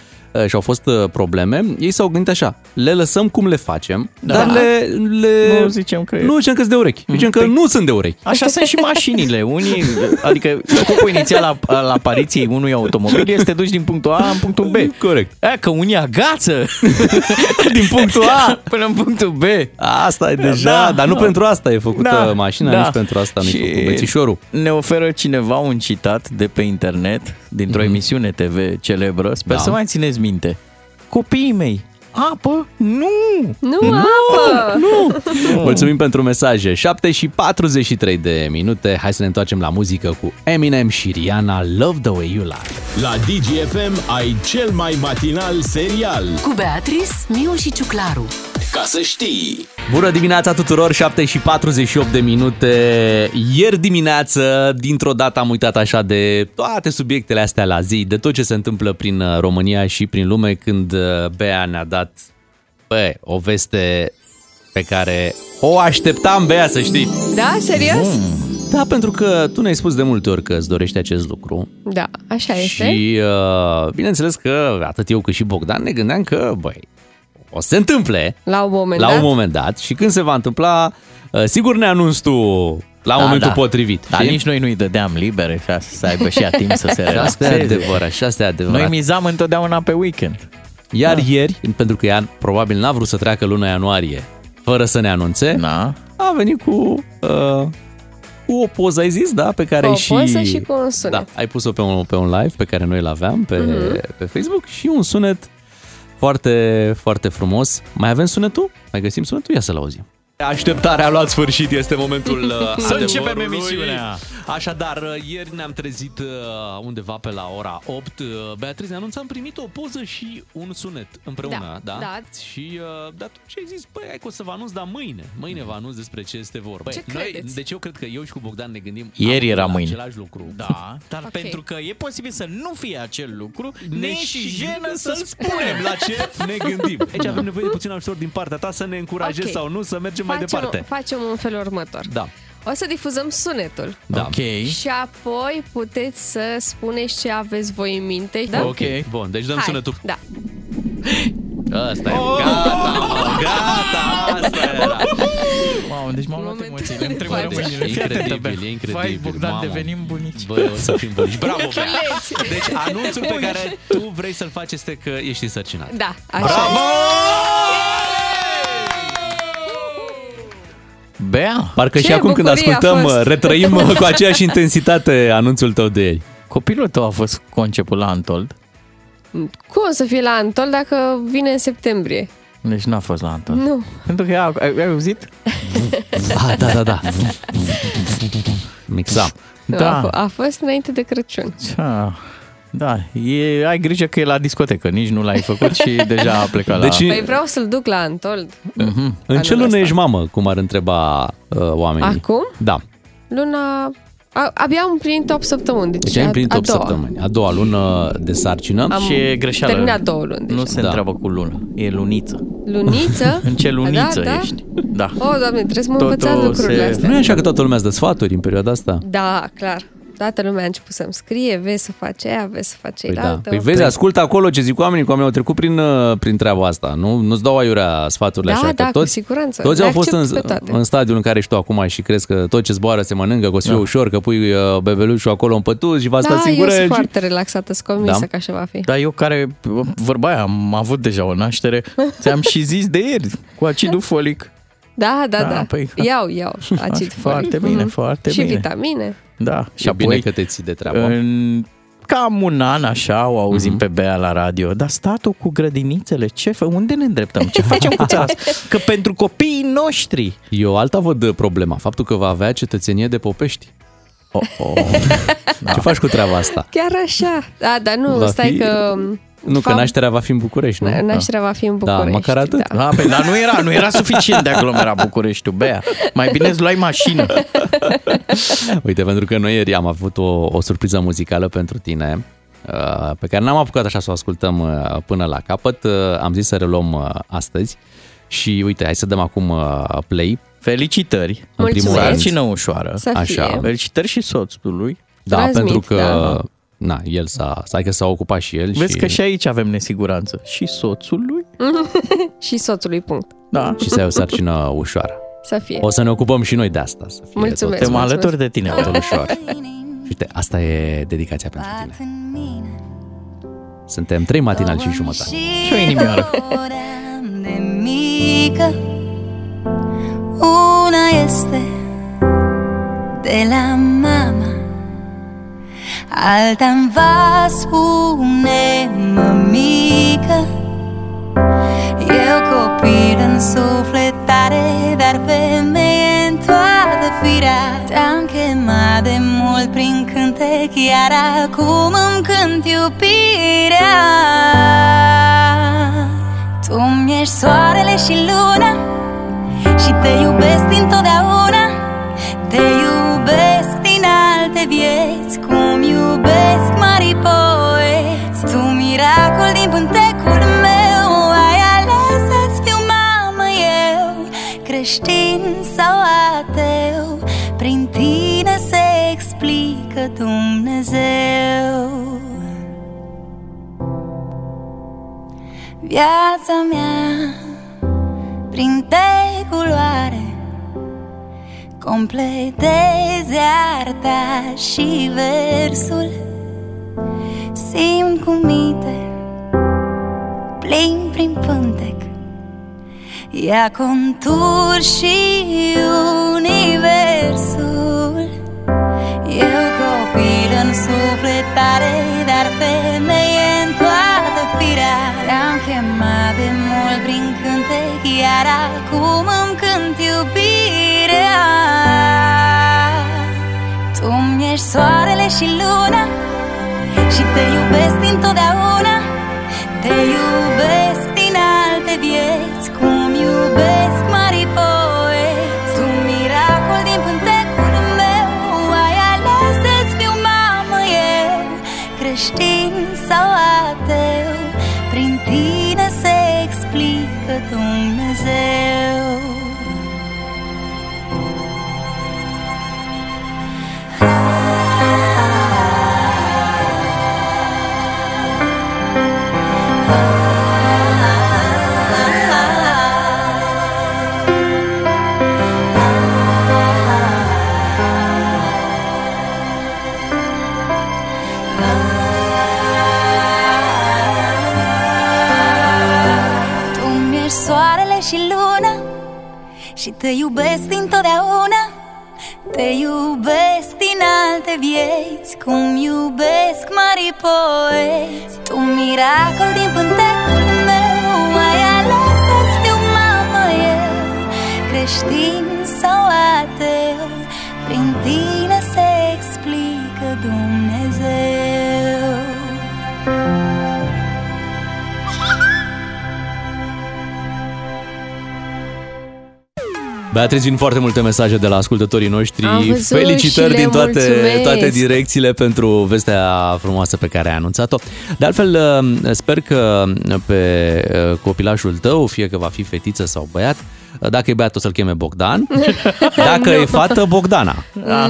și au fost uh, probleme, ei s-au gândit așa, le lăsăm cum le facem, Da. dar le, le... Nu zicem că e- Nu zicem că sunt de urechi, zicem că nu sunt de urechi. Așa sunt și mașinile. Unii, adică scopul inițial al, al apariției unui automobil este să te duci din punctul A în punctul B. Corect. E, că unii agață [laughs] Din punctul A până în punctul B. Asta e deja, Da, dar nu da. pentru asta e făcută Da, mașina, da. nici pentru asta nu e Și făcut bețișorul. Ne oferă cineva un citat de pe internet, dintr-o emisiune TV celebră. Sper Da. să mai țineți minte. Copiii mei, apă? Nu! Nu, apă! [laughs] Nu! Mulțumim pentru mesaje. 7 și 43 de minute. Hai să ne întoarcem la muzică cu Eminem și Rihanna Love the Way You Lie. La DGFM ai cel mai matinal serial. Cu Beatrice, Miu și Ciuclaru. Ca să știi! Bună dimineața tuturor, 7 și 48 de minute. Ieri dimineață, dintr-o dată am uitat așa de toate subiectele astea la zi, de tot ce se întâmplă prin uh, România și prin lume când uh, Bea ne-a dat bă, o veste pe care o așteptam, Bea, să știi. Da, serios? Da, pentru că tu ne-ai spus de multe ori că îți dorești acest lucru. Da, așa este. Și uh, bineînțeles că atât eu cât și Bogdan ne gândeam că, băi, o să se întâmple La un moment la dat. un moment dat și când se va întâmpla, uh, sigur ne anunți tu la Da, momentul da. potrivit. Dar știi? nici noi nu-i dădeam libere ca să aibă și ea timp să se Și [laughs] asta e relaxeze. adevărat, și asta e adevărat. Noi mizam întotdeauna pe weekend. Iar da. ieri, pentru că ea probabil n-a vrut să treacă luna ianuarie fără să ne anunțe, Da. a venit cu, uh, cu o poză, ai zis, da? Pe care Cu o ai și... poză și cu un sunet. Da, ai pus-o pe un, pe un live pe care noi îl aveam pe, Mhm. pe Facebook și un sunet foarte, foarte frumos. Mai avem sunetul? Mai găsim sunetul? Ia să-l auzim. Așteptarea a luat sfârșit, este momentul [laughs] uh, Să începem adevărului. emisiunea. Așadar, uh, ieri ne-am trezit uh, undeva pe la ora 8. Uh, Beatrice ne anunța, am primit o poză și un sunet împreună, da? Da, da. Și uh, de atunci ai zis, băi, hai că o să vă anunț, dar mâine, mâine vă anunț despre ce este vorba. Ce noi, credeți? deci eu cred că eu și cu Bogdan ne gândim Ieri amândoi era la mâine. același lucru. Da, [laughs] dar Ok. pentru că e posibil să nu fie acel lucru, ne, Ne e și și jenă să-l spunem spunem. la ce ne gândim. [laughs] Aici avem nevoie de puțin ajutor din partea ta să ne încurajezi Ok. sau nu să mergem mai facem, departe. Facem un felul următor. Da. O să difuzăm sunetul. Da. Ok. Și apoi puteți să spuneți ce aveți voi în minte. Da? Ok. Bun, deci dăm Hai. sunetul. Da. Asta e. Gata, mă, gata, asta era. Wow, deci m-am luat Momentul emoțiile, îmi de tremură față. mâinile. Fii atentă, Incredibil, Bea. e incredibil. Vai, Bogdan, mamă. devenim bunici. Bă, o să fim bunici. Bravo, Bea. Băieți. Deci anunțul pe care tu vrei să-l faci este că ești însărcinat. Da, așa Bravo! Bea, Parcă Ce și acum când bucurie a ascultăm, fost. retrăim [laughs] cu aceeași intensitate anunțul tău de ieri. copilul tău a fost conceput la Antold, Cum o să fie la Antol dacă vine în septembrie? deci n-a fost la Antold. Nu. Pentru că ea, ai, ai auzit? [laughs] Ah, da, da, da. Mixa. Nu, Da. A, f- a fost înainte de Crăciun. Da, da, e, ai grijă că e la discotecă, nici nu l-ai făcut și [laughs] deja a plecat Deci- la... Păi vreau să-l duc la Antold. Mhm. În ce Anul lună ăsta. ești mamă, cum ar întreba uh, oamenii? Acum? Da. Luna... A, abia am împlinit 8 săptămâni. Deci, Deci ai a- împlinit a 8 doua. săptămâni. A doua lună de sarcină. Am Și e greșeală. terminat două luni Nu deja. se Da. întreabă cu lună, e luniță. Luniță? [laughs] În ce luniță da, da? ești? Da. O, doamne, trebuie să mă Totul învățați lucrurile se- astea. Nu e așa că toată lumea îți dă sfaturi în perioada asta? Da, clar. Toată lumea a început să-mi scrie, vezi să faci aia, vezi să faci Păi, aia. da. păi vezi, ascultă acolo ce zic oamenii, că oamenii au trecut prin, uh, prin treaba asta. Nu, nu-ți dau aiurea sfaturile Da, așa. da, că cu toți, siguranță. Toți Le au fost în, accept pe toate. în stadiul în care ești tu acum și crezi că tot ce zboară se mănâncă, că o să fie Da. ușor, că pui uh, bebelușul acolo în pătuț și va sta Da, singură. eu sunt și... foarte relaxată, sunt convinsă Da. că așa va fi. Dar eu care, vorba aia, am avut deja o naștere, ți-am și zis de ieri, cu acidul folic. Da, da, Da, da. păi- Iau, iau acid [laughs] Foarte folic. bine, Mhm. foarte și bine. vitamine. Da, și Și bine apoi, că te ții de treabă. în cam un an așa, o auzim Mhm. pe Bea la radio, dar statul cu grădinițele, ce fă? Unde ne îndreptăm? Ce [laughs] facem cu țara asta? Că pentru copiii noștri... Eu alta văd uh, problema, faptul că va avea cetățenie de popești. Oh, oh. [laughs] Da. Ce faci cu treaba asta? Chiar așa. Da, dar nu, Va stai fi- că um, Nu, că Fam- nașterea va fi în București, nu? Nașterea va fi în București. Da, măcar atât. Da. Ah, păi, dar nu era, nu era suficient de aglomerat Bucureștiul, Bea. Mai bine îți luai mașină. [laughs] Uite, pentru că noi ieri am avut o, o surpriză muzicală pentru tine, uh, pe care n-am apucat așa să o ascultăm uh, până la capăt. Uh, Am zis să reluăm uh, astăzi și uite, hai să dăm acum uh, play. Felicitări. În primul rând. Sarcină ușoară. Să fie. Așa. Felicitări și soțului. Da, Transmit, pentru că da. Na, el s-a, stai că s-a ocupat și el Vezi și, că și aici avem nesiguranță. Și soțului? [laughs] și soțului, punct. Da. și să ai o sarcină ușoară. Să fie. O să ne ocupăm și noi de asta. Să fie Mulțumesc, tot, Suntem mulțumesc. alături de tine. totul ușor. Și uite, asta e dedicația pentru tine. Suntem trei matinali și jumătate. Și o inimioară. de mică Una este de la mama Alta-mi va spune mămică. Eu copil în sufletare Dar femeie în toată firea. Te-am chemat de mult prin cântec Iar acum îmi cânt iubirea. Tu mi ești soarele și luna Și te iubesc dintotdeauna. Te iubesc din alte vieți Cum iubesc mari poeți. Tu miracol din pântecul meu Ai ales să-ți fiu mamă eu. Creștin sau ateu Prin tine se explică Dumnezeu. Viața mea prinde culoare Completeze arta și versul. Simt cum minte plin prin pântec. Ia contur și universul. Eu copil în sufletare Dar femeie în toată firea. Te-am chemat de mult prin cântec Iar acum soarele și luna Și te iubesc dintotdeauna Te iubesc din alte vieți Cum iubesc mari poeți Tu miracol din pântecul meu Ai ales să-ți fiu mamă eu Creștin sau ateu te iubesc dintotdeauna Te iubesc din alte vieți Cum iubesc mari poeți. Tu miracol din pântecul meu Ai ales să-ți fiu mamă eu Creștin Beatriz, vin foarte multe mesaje de la ascultătorii noștri. Am văzut Felicitări și le din toate, mulțumesc. toate direcțiile pentru vestea frumoasă pe care ai anunțat-o. De altfel, uh, sper că pe uh, copilașul tău, fie că va fi fetiță sau băiat, uh, dacă e băiat o să-l cheme Bogdan, [laughs] dacă e fată, Bogdana.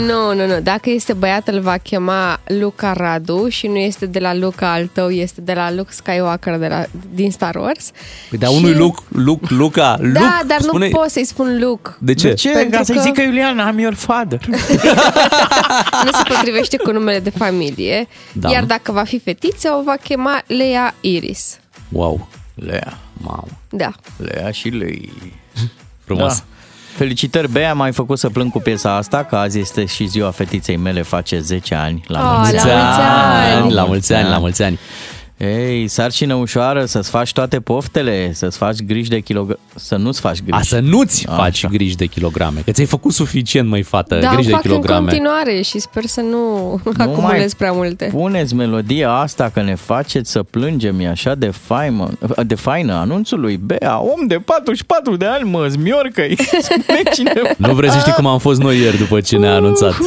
Nu, nu, nu. Dacă este băiat, îl va chema Luca Radu și nu este de la Luca al tău, este de la Luke Skywalker de la, din Star Wars. Păi, dar unui Luc, Luc, Luca, Luc, da, dar spune... nu pot să-i spun Luke. De ce? De ce? Pentru Ca să-i că- zică Iuliana, I'm your father. [laughs] Nu se potrivește cu numele de familie. Da. Iar dacă va fi fetiță, o va chema Lea Iris. Wow, Lea. mamă, Da. Lea și lui. Frumos. Da. Felicitări, Bea, m-ai făcut să plâng cu piesa asta, că azi este și ziua fetiței mele, face 10 ani. La Oh, mulți la mulți ani! La mulți ani, la mulți ani. Ei, sarcină ușoară, să-ți faci toate poftele, să-ți faci griji de kilograme, să nu-ți faci griji. A, să nu-ți Așa. faci griji de kilograme, că ți-ai făcut suficient, măi, fată, Da, griji de fac în kilograme. continuare și sper să nu, [laughs] acumulez prea multe. Puneți melodia asta că ne faceți să plângem, e așa de faină, de faină anunțul lui Bea, om de 44 de ani, mă, zmiorcă-i, [laughs] spune cineva. Nu vreți să știi cum am fost noi ieri după ce ne-a anunțat. Da,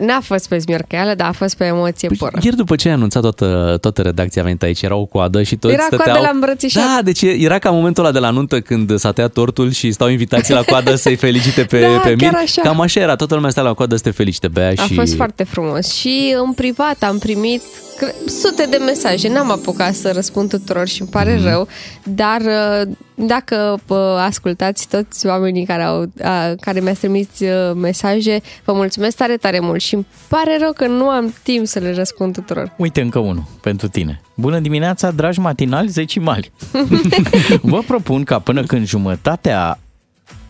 n-a fost pe zmiorcăială, dar a fost pe emoție Păi, pură. Ieri după ce a anunțat toată, toată redacția a venit aici, era o coadă și toți Era stăteau... coadă la îmbrățișat. Da, deci era ca momentul ăla de la nuntă când s-a tăiat tortul și stau invitații la coadă [laughs] să-i felicite pe, Da, pe chiar Mir. așa. Cam așa era, toată lumea stă la coadă să te felicite, Bea A și... fost foarte frumos și în privat am primit cre- sute de mesaje, n-am apucat să răspund tuturor și îmi pare Mhm. rău, dar uh, dacă uh, ascultați toți oamenii care, au, a, care mi-ați trimis uh, mesaje, vă mulțumesc tare, tare mult și îmi pare rău că nu am timp să le răspund tuturor. Uite încă unul pentru tine. Bună dimineața, dragi matinali zecimali. [laughs] Vă propun ca până când jumătatea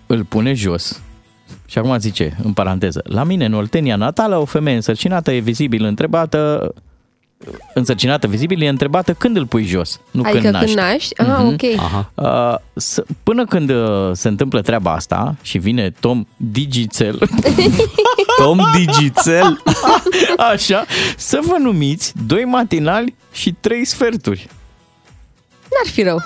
îl pune jos, și acum zice, în paranteză, la mine în Oltenia natală, o femeie însărcinată e vizibil întrebată, însărcinată vizibil e întrebată când îl pui jos, nu adică când naști. când naști? Ah, Mhm. ok. Uh, să, până când uh, se întâmplă treaba asta și vine Tom Digițel, [laughs] Tom Digițel, [laughs] așa, să vă numiți doi matinali și trei sferturi. N-ar fi rău.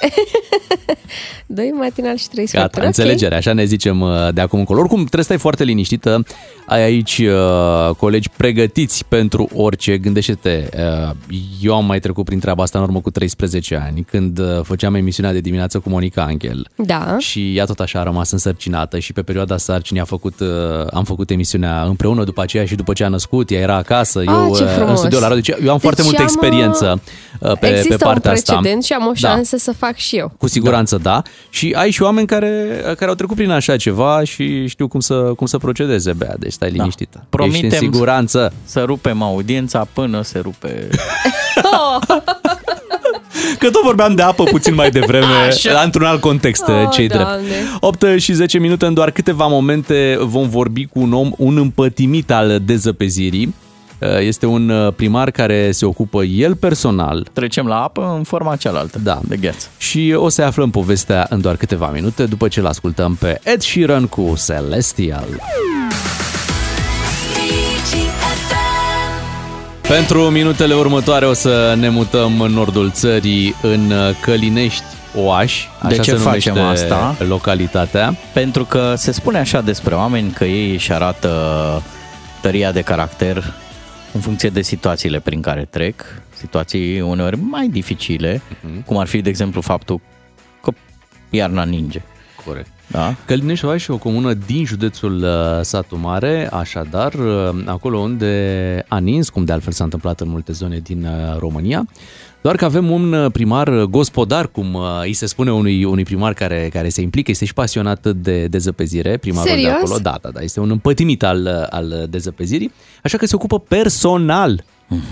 [laughs] Doi matinal și trei Gata, sferturi. ok. înțelegere, așa ne zicem uh, de acum încolo. Oricum, trebuie să stai foarte liniștită. Ai aici uh, colegi pregătiți pentru orice. Gândește-te, uh, eu am mai trecut prin treaba asta în urmă cu 13 ani, când uh, făceam emisiunea de dimineață cu Monica Angel. Da. Și ea tot așa a rămas însărcinată și pe perioada sarcinii a făcut, uh, am făcut emisiunea împreună după aceea și după ce a născut, ea era acasă, eu Ah, ce uh, în frumos. studio la radio. Deci eu am foarte Deci multă am, uh, experiență uh, pe, Există pe partea un asta. precedent și am o Da. șansă să fac și eu. Cu siguranță da. da. Și ai și oameni care, care au trecut prin așa ceva și știu cum să, cum să procedeze, Bea, deci stai liniștită. Ești în Promitem siguranță. să rupem audiența până se rupe... Că tot vorbeam de apă puțin mai devreme, Așa. într-un alt context, Oh, cei drept. Doamne. 8 și 10 minute, în doar câteva momente vom vorbi cu un om, un împătimit al dezăpezirii. Este un primar care se ocupă el personal. Trecem la apă în forma cealaltă da. de gheață. Și o să aflăm povestea în doar câteva minute după ce l-ascultăm pe Ed Sheeran cu Celestial. Pentru minutele următoare o să ne mutăm în nordul țării, în Călinești, Oaș, așa de ce se facem numește asta? localitatea. Pentru că se spune așa despre oameni că ei își arată tăria de caracter în funcție de situațiile prin care trec, situații uneori mai dificile, uh-huh. cum ar fi, de exemplu, faptul că iarna ninge. Corect. Da? Călinești Oaș e o comună din județul uh, Satu Mare, așadar, uh, acolo unde a nins, cum de altfel s-a întâmplat în multe zone din uh, România, doar că avem un uh, primar gospodar, cum uh, îi se spune unui, unui primar care, care se implică, este și pasionat de dezăpezire, primarul Serios? de acolo. Da, da, da, este un împătimit al, al dezăpezirii, așa că se ocupă personal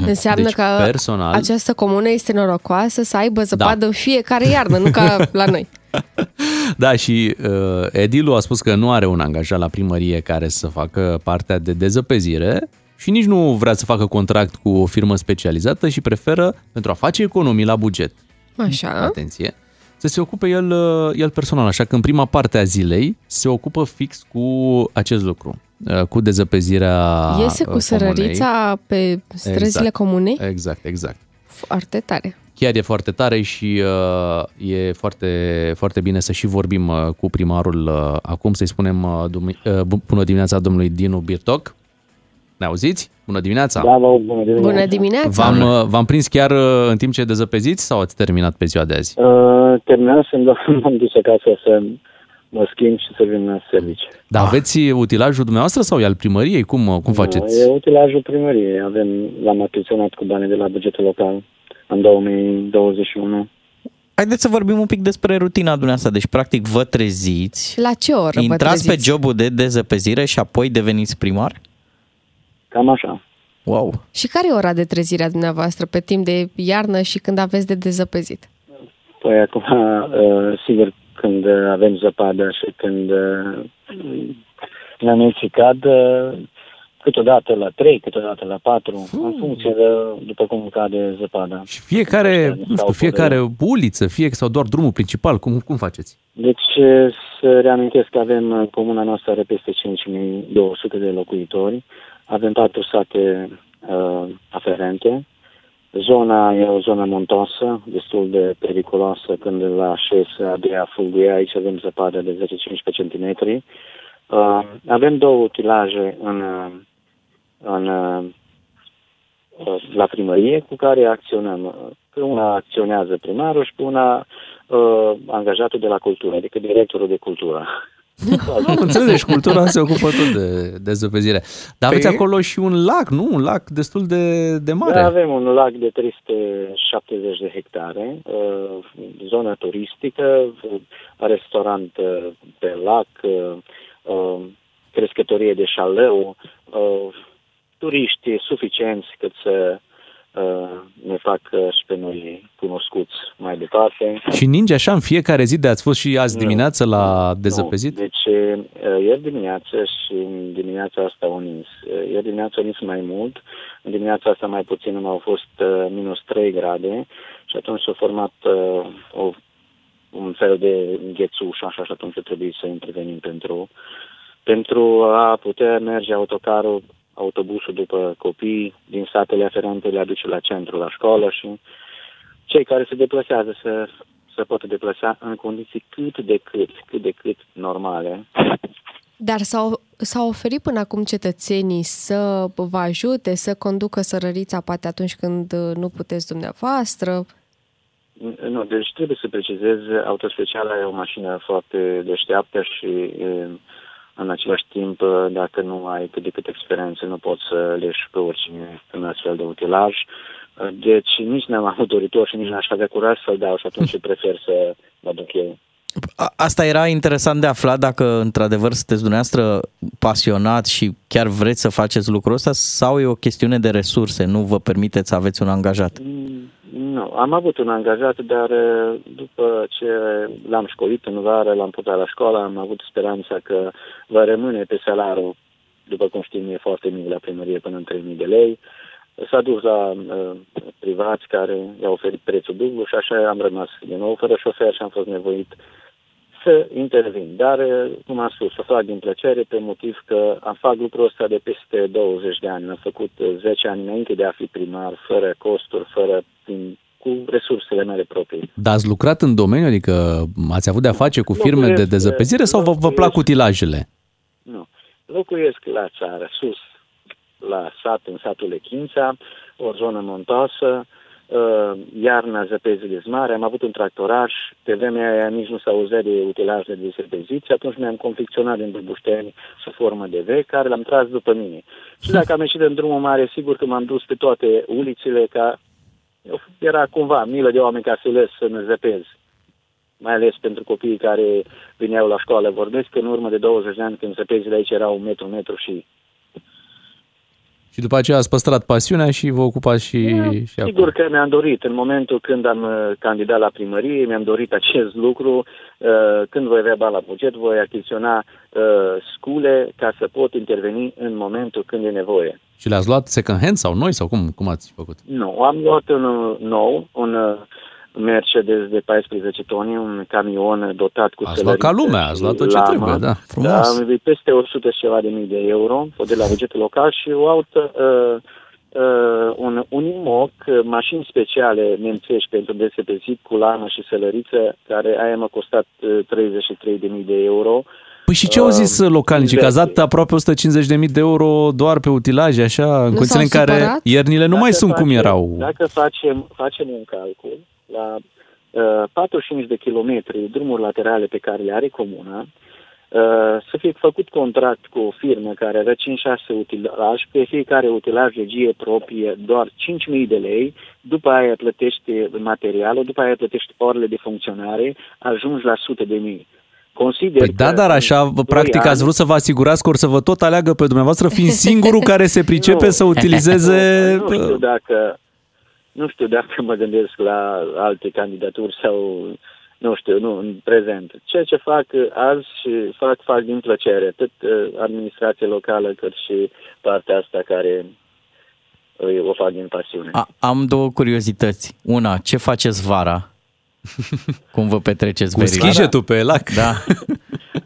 Înseamnă Deci, că personal- această comună este norocoasă să aibă zăpadă Da. în fiecare iarnă, nu ca la noi. [laughs] Da, și uh, Edilu a spus că nu are un angajat la primărie care să facă partea de dezăpezire și nici nu vrea să facă contract cu o firmă specializată și preferă, pentru a face economii la buget, Așa. atenție, să se ocupe el, uh, el personal. Așa că în prima parte a zilei se ocupă fix cu acest lucru, uh, cu dezăpezirea Iese cu uh, sărărița pe străzile Exact. comunei. Exact, exact. Foarte tare. Chiar e foarte tare și uh, e foarte, foarte bine să și vorbim uh, cu primarul uh, acum, să-i spunem uh, dum- uh, bu- bună dimineața domnului Dinu Birtoc. Ne auziți? Bună dimineața! Da, vă, bună dimineața. Bună dimineața! V-am, uh, v-am prins chiar uh, în timp ce dezăpeziți sau ați terminat pe ziua de azi? Uh, terminasem, dar [laughs] m-am dus acasă să mă schimb și să vin la servici. Dar aveți utilajul dumneavoastră sau e al primăriei? Cum, uh, cum faceți? E utilajul primăriei. Avem, l-am achiziționat cu banii de la bugetul local în 2021. Haideți să vorbim un pic despre rutina dumneavoastră. Deci, practic, vă treziți, La ce oră vă intrați pe treziți? jobul de dezăpezire și apoi deveniți primar? Cam așa. Wow! Și care e ora de trezire a dumneavoastră pe timp de iarnă și când aveți de dezăpezit? Păi acum, uh, sigur, când uh, avem zăpadă și când uh, nenuții cad, uh, câteodată la 3, câteodată la 4, în funcție de după cum cade zăpada. Și fiecare, nu știu, fiecare uliță, fie sau doar drumul principal, cum, cum faceți? Deci eh, să reamintesc că avem în comuna noastră are peste 5200 de locuitori, avem patru sate uh, aferente. Zona e o zonă montoasă, destul de periculoasă când la șes abia fulguie, aici avem zăpadă de 10-15 cm. Uh, avem două utilaje în, în, uh, la primărie cu care acționăm. Pe una acționează primarul și pe una uh, angajatul de la cultură, adică directorul de cultură. Am înțeles, deci cultura se ocupă tot de, de zăpezire. Dar aveți acolo și un lac, nu? Un lac destul de, de mare. Da, avem un lac de 370 de hectare, uh, zonă turistică, uh, restaurant uh, pe lac, uh, uh, crescătorie de șaleu, uh, turiști suficienți cât să uh, ne fac uh, și pe noi cunoscuți mai departe. Și ninge așa în fiecare zi de ați fost și azi dimineață la dezăpezit? Nu. Deci uh, ieri dimineață și în dimineața asta au nins. Uh, Ieri dimineața au nins mai mult, în dimineața asta mai puțin au fost uh, minus 3 grade și atunci s-a format uh, o, un fel de ghețuș așa și atunci trebuie să intervenim pentru, pentru a putea merge autocarul autobusul după copii din satele aferente le aduce la centru, la școală și cei care se deplasează să, să poată deplasa în condiții cât de cât, cât de cât normale. Dar s-au, s-au oferit până acum cetățenii să vă ajute, să conducă sărărița poate atunci când uh, nu puteți dumneavoastră? Nu, deci trebuie să precizez, autospeciala e o mașină foarte deșteaptă și e, în același timp, dacă nu ai cât de cât experiență, nu poți să leși pe oricine în astfel de utilaj. Deci nici n-am avut doritor și nici n-aș avea curaj să-l dau și atunci prefer să mă duc eu. A- Asta era interesant de aflat dacă într-adevăr sunteți dumneavoastră pasionat și chiar vreți să faceți lucrul ăsta sau e o chestiune de resurse, nu vă permiteți să aveți un angajat? Nu, am avut un angajat, dar uh, după ce l-am școlit în vară, l-am putut la școală, am avut speranța că va rămâne pe salariu, după cum știm, e foarte mic la primărie până în 3.000 de lei. S-a dus la uh, privați care i-au oferit prețul dublu și așa am rămas din nou fără șofer și am fost nevoit să intervin. Dar, uh, cum am spus, o fac din plăcere pe motiv că am fac lucrul ăsta de peste 20 de ani. Am făcut uh, 10 ani înainte de a fi primar, fără costuri, fără prin, cu resursele mele proprii. Dar ați lucrat în domeniu, adică ați avut de-a face cu firme de Locuiesc, dezăpezire sau vă, vă plac utilajele? Nu. Locuiesc la țară, sus, la sat, în satul Lechința, o zonă montoasă, uh, iarna zăpezile mare, am avut un tractoraș, pe vremea aia nici nu s-auzea de utilaje de zăpeziți, atunci mi-am confecționat din Bubușteni sub formă de V, care l-am tras după mine. Și dacă am ieșit în drumul mare, sigur că m-am dus pe toate ulițele, ca era cumva milă de oameni ca să les să ne zăpez. Mai ales pentru copiii care veneau la școală. Vorbesc că în urmă de 20 de ani, când zăpezile aici erau un metru, un metru și Și după aceea ați păstrat pasiunea și vă ocupați și, și acum. Sigur că mi-am dorit, în momentul când am uh, candidat la primărie, mi-am dorit acest lucru. Uh, Când voi avea bani la buget, voi achiziționa uh, scule ca să pot interveni în momentul când e nevoie. Și le-ați luat second hand sau noi sau cum, cum ați făcut? Nu, am luat un uh, nou, un uh, Mercedes de 14 tone, un camion dotat cu Ați luat ca sălăriță lumea, ați luat tot ce lamă. trebuie, da, frumos. Da, am peste 100 și ceva de mii de euro, o de la [laughs] bugetul local și o altă, uh, uh, un, un imoc, uh, mașini speciale nemțești pentru desepezit cu lamă și sălăriță, care aia m-a costat uh, 33 de mii de euro. Păi și ce au zis Uh, localnicii? Că ați dat aproape 150.000 de euro doar pe utilaje, așa, în condițiile în s-au care supărat? iernile nu mai Dacă sunt cum facem- erau. Dacă facem, facem un calcul, la uh, 45 de kilometri drumuri laterale pe care le are comuna, uh, să fie făcut contract cu o firmă care avea 5-6 utilaj, pe fiecare utilaj regie proprie doar 5.000 de lei, după aia plătește materialul, după aia plătește orele de funcționare, ajungi la sute de mii. Consider Păi da, că dar în așa, vă- doi practic ani- ați vrut să vă asigurați că or să vă tot aleagă pe dumneavoastră, fiind singurul [laughs] care se pricepe Nu. să utilizeze... Nu, nu știu dacă nu știu dacă mă gândesc la alte candidaturi sau nu știu, nu, în prezent. Ceea ce fac uh, azi și fac, fac din plăcere, atât uh, administrația locală cât și partea asta care uh, o fac din pasiune. A, am două curiozități. Una, ce faceți vara? [laughs] Cum vă petreceți Cu verii? schijetul pe lac. Da. [laughs]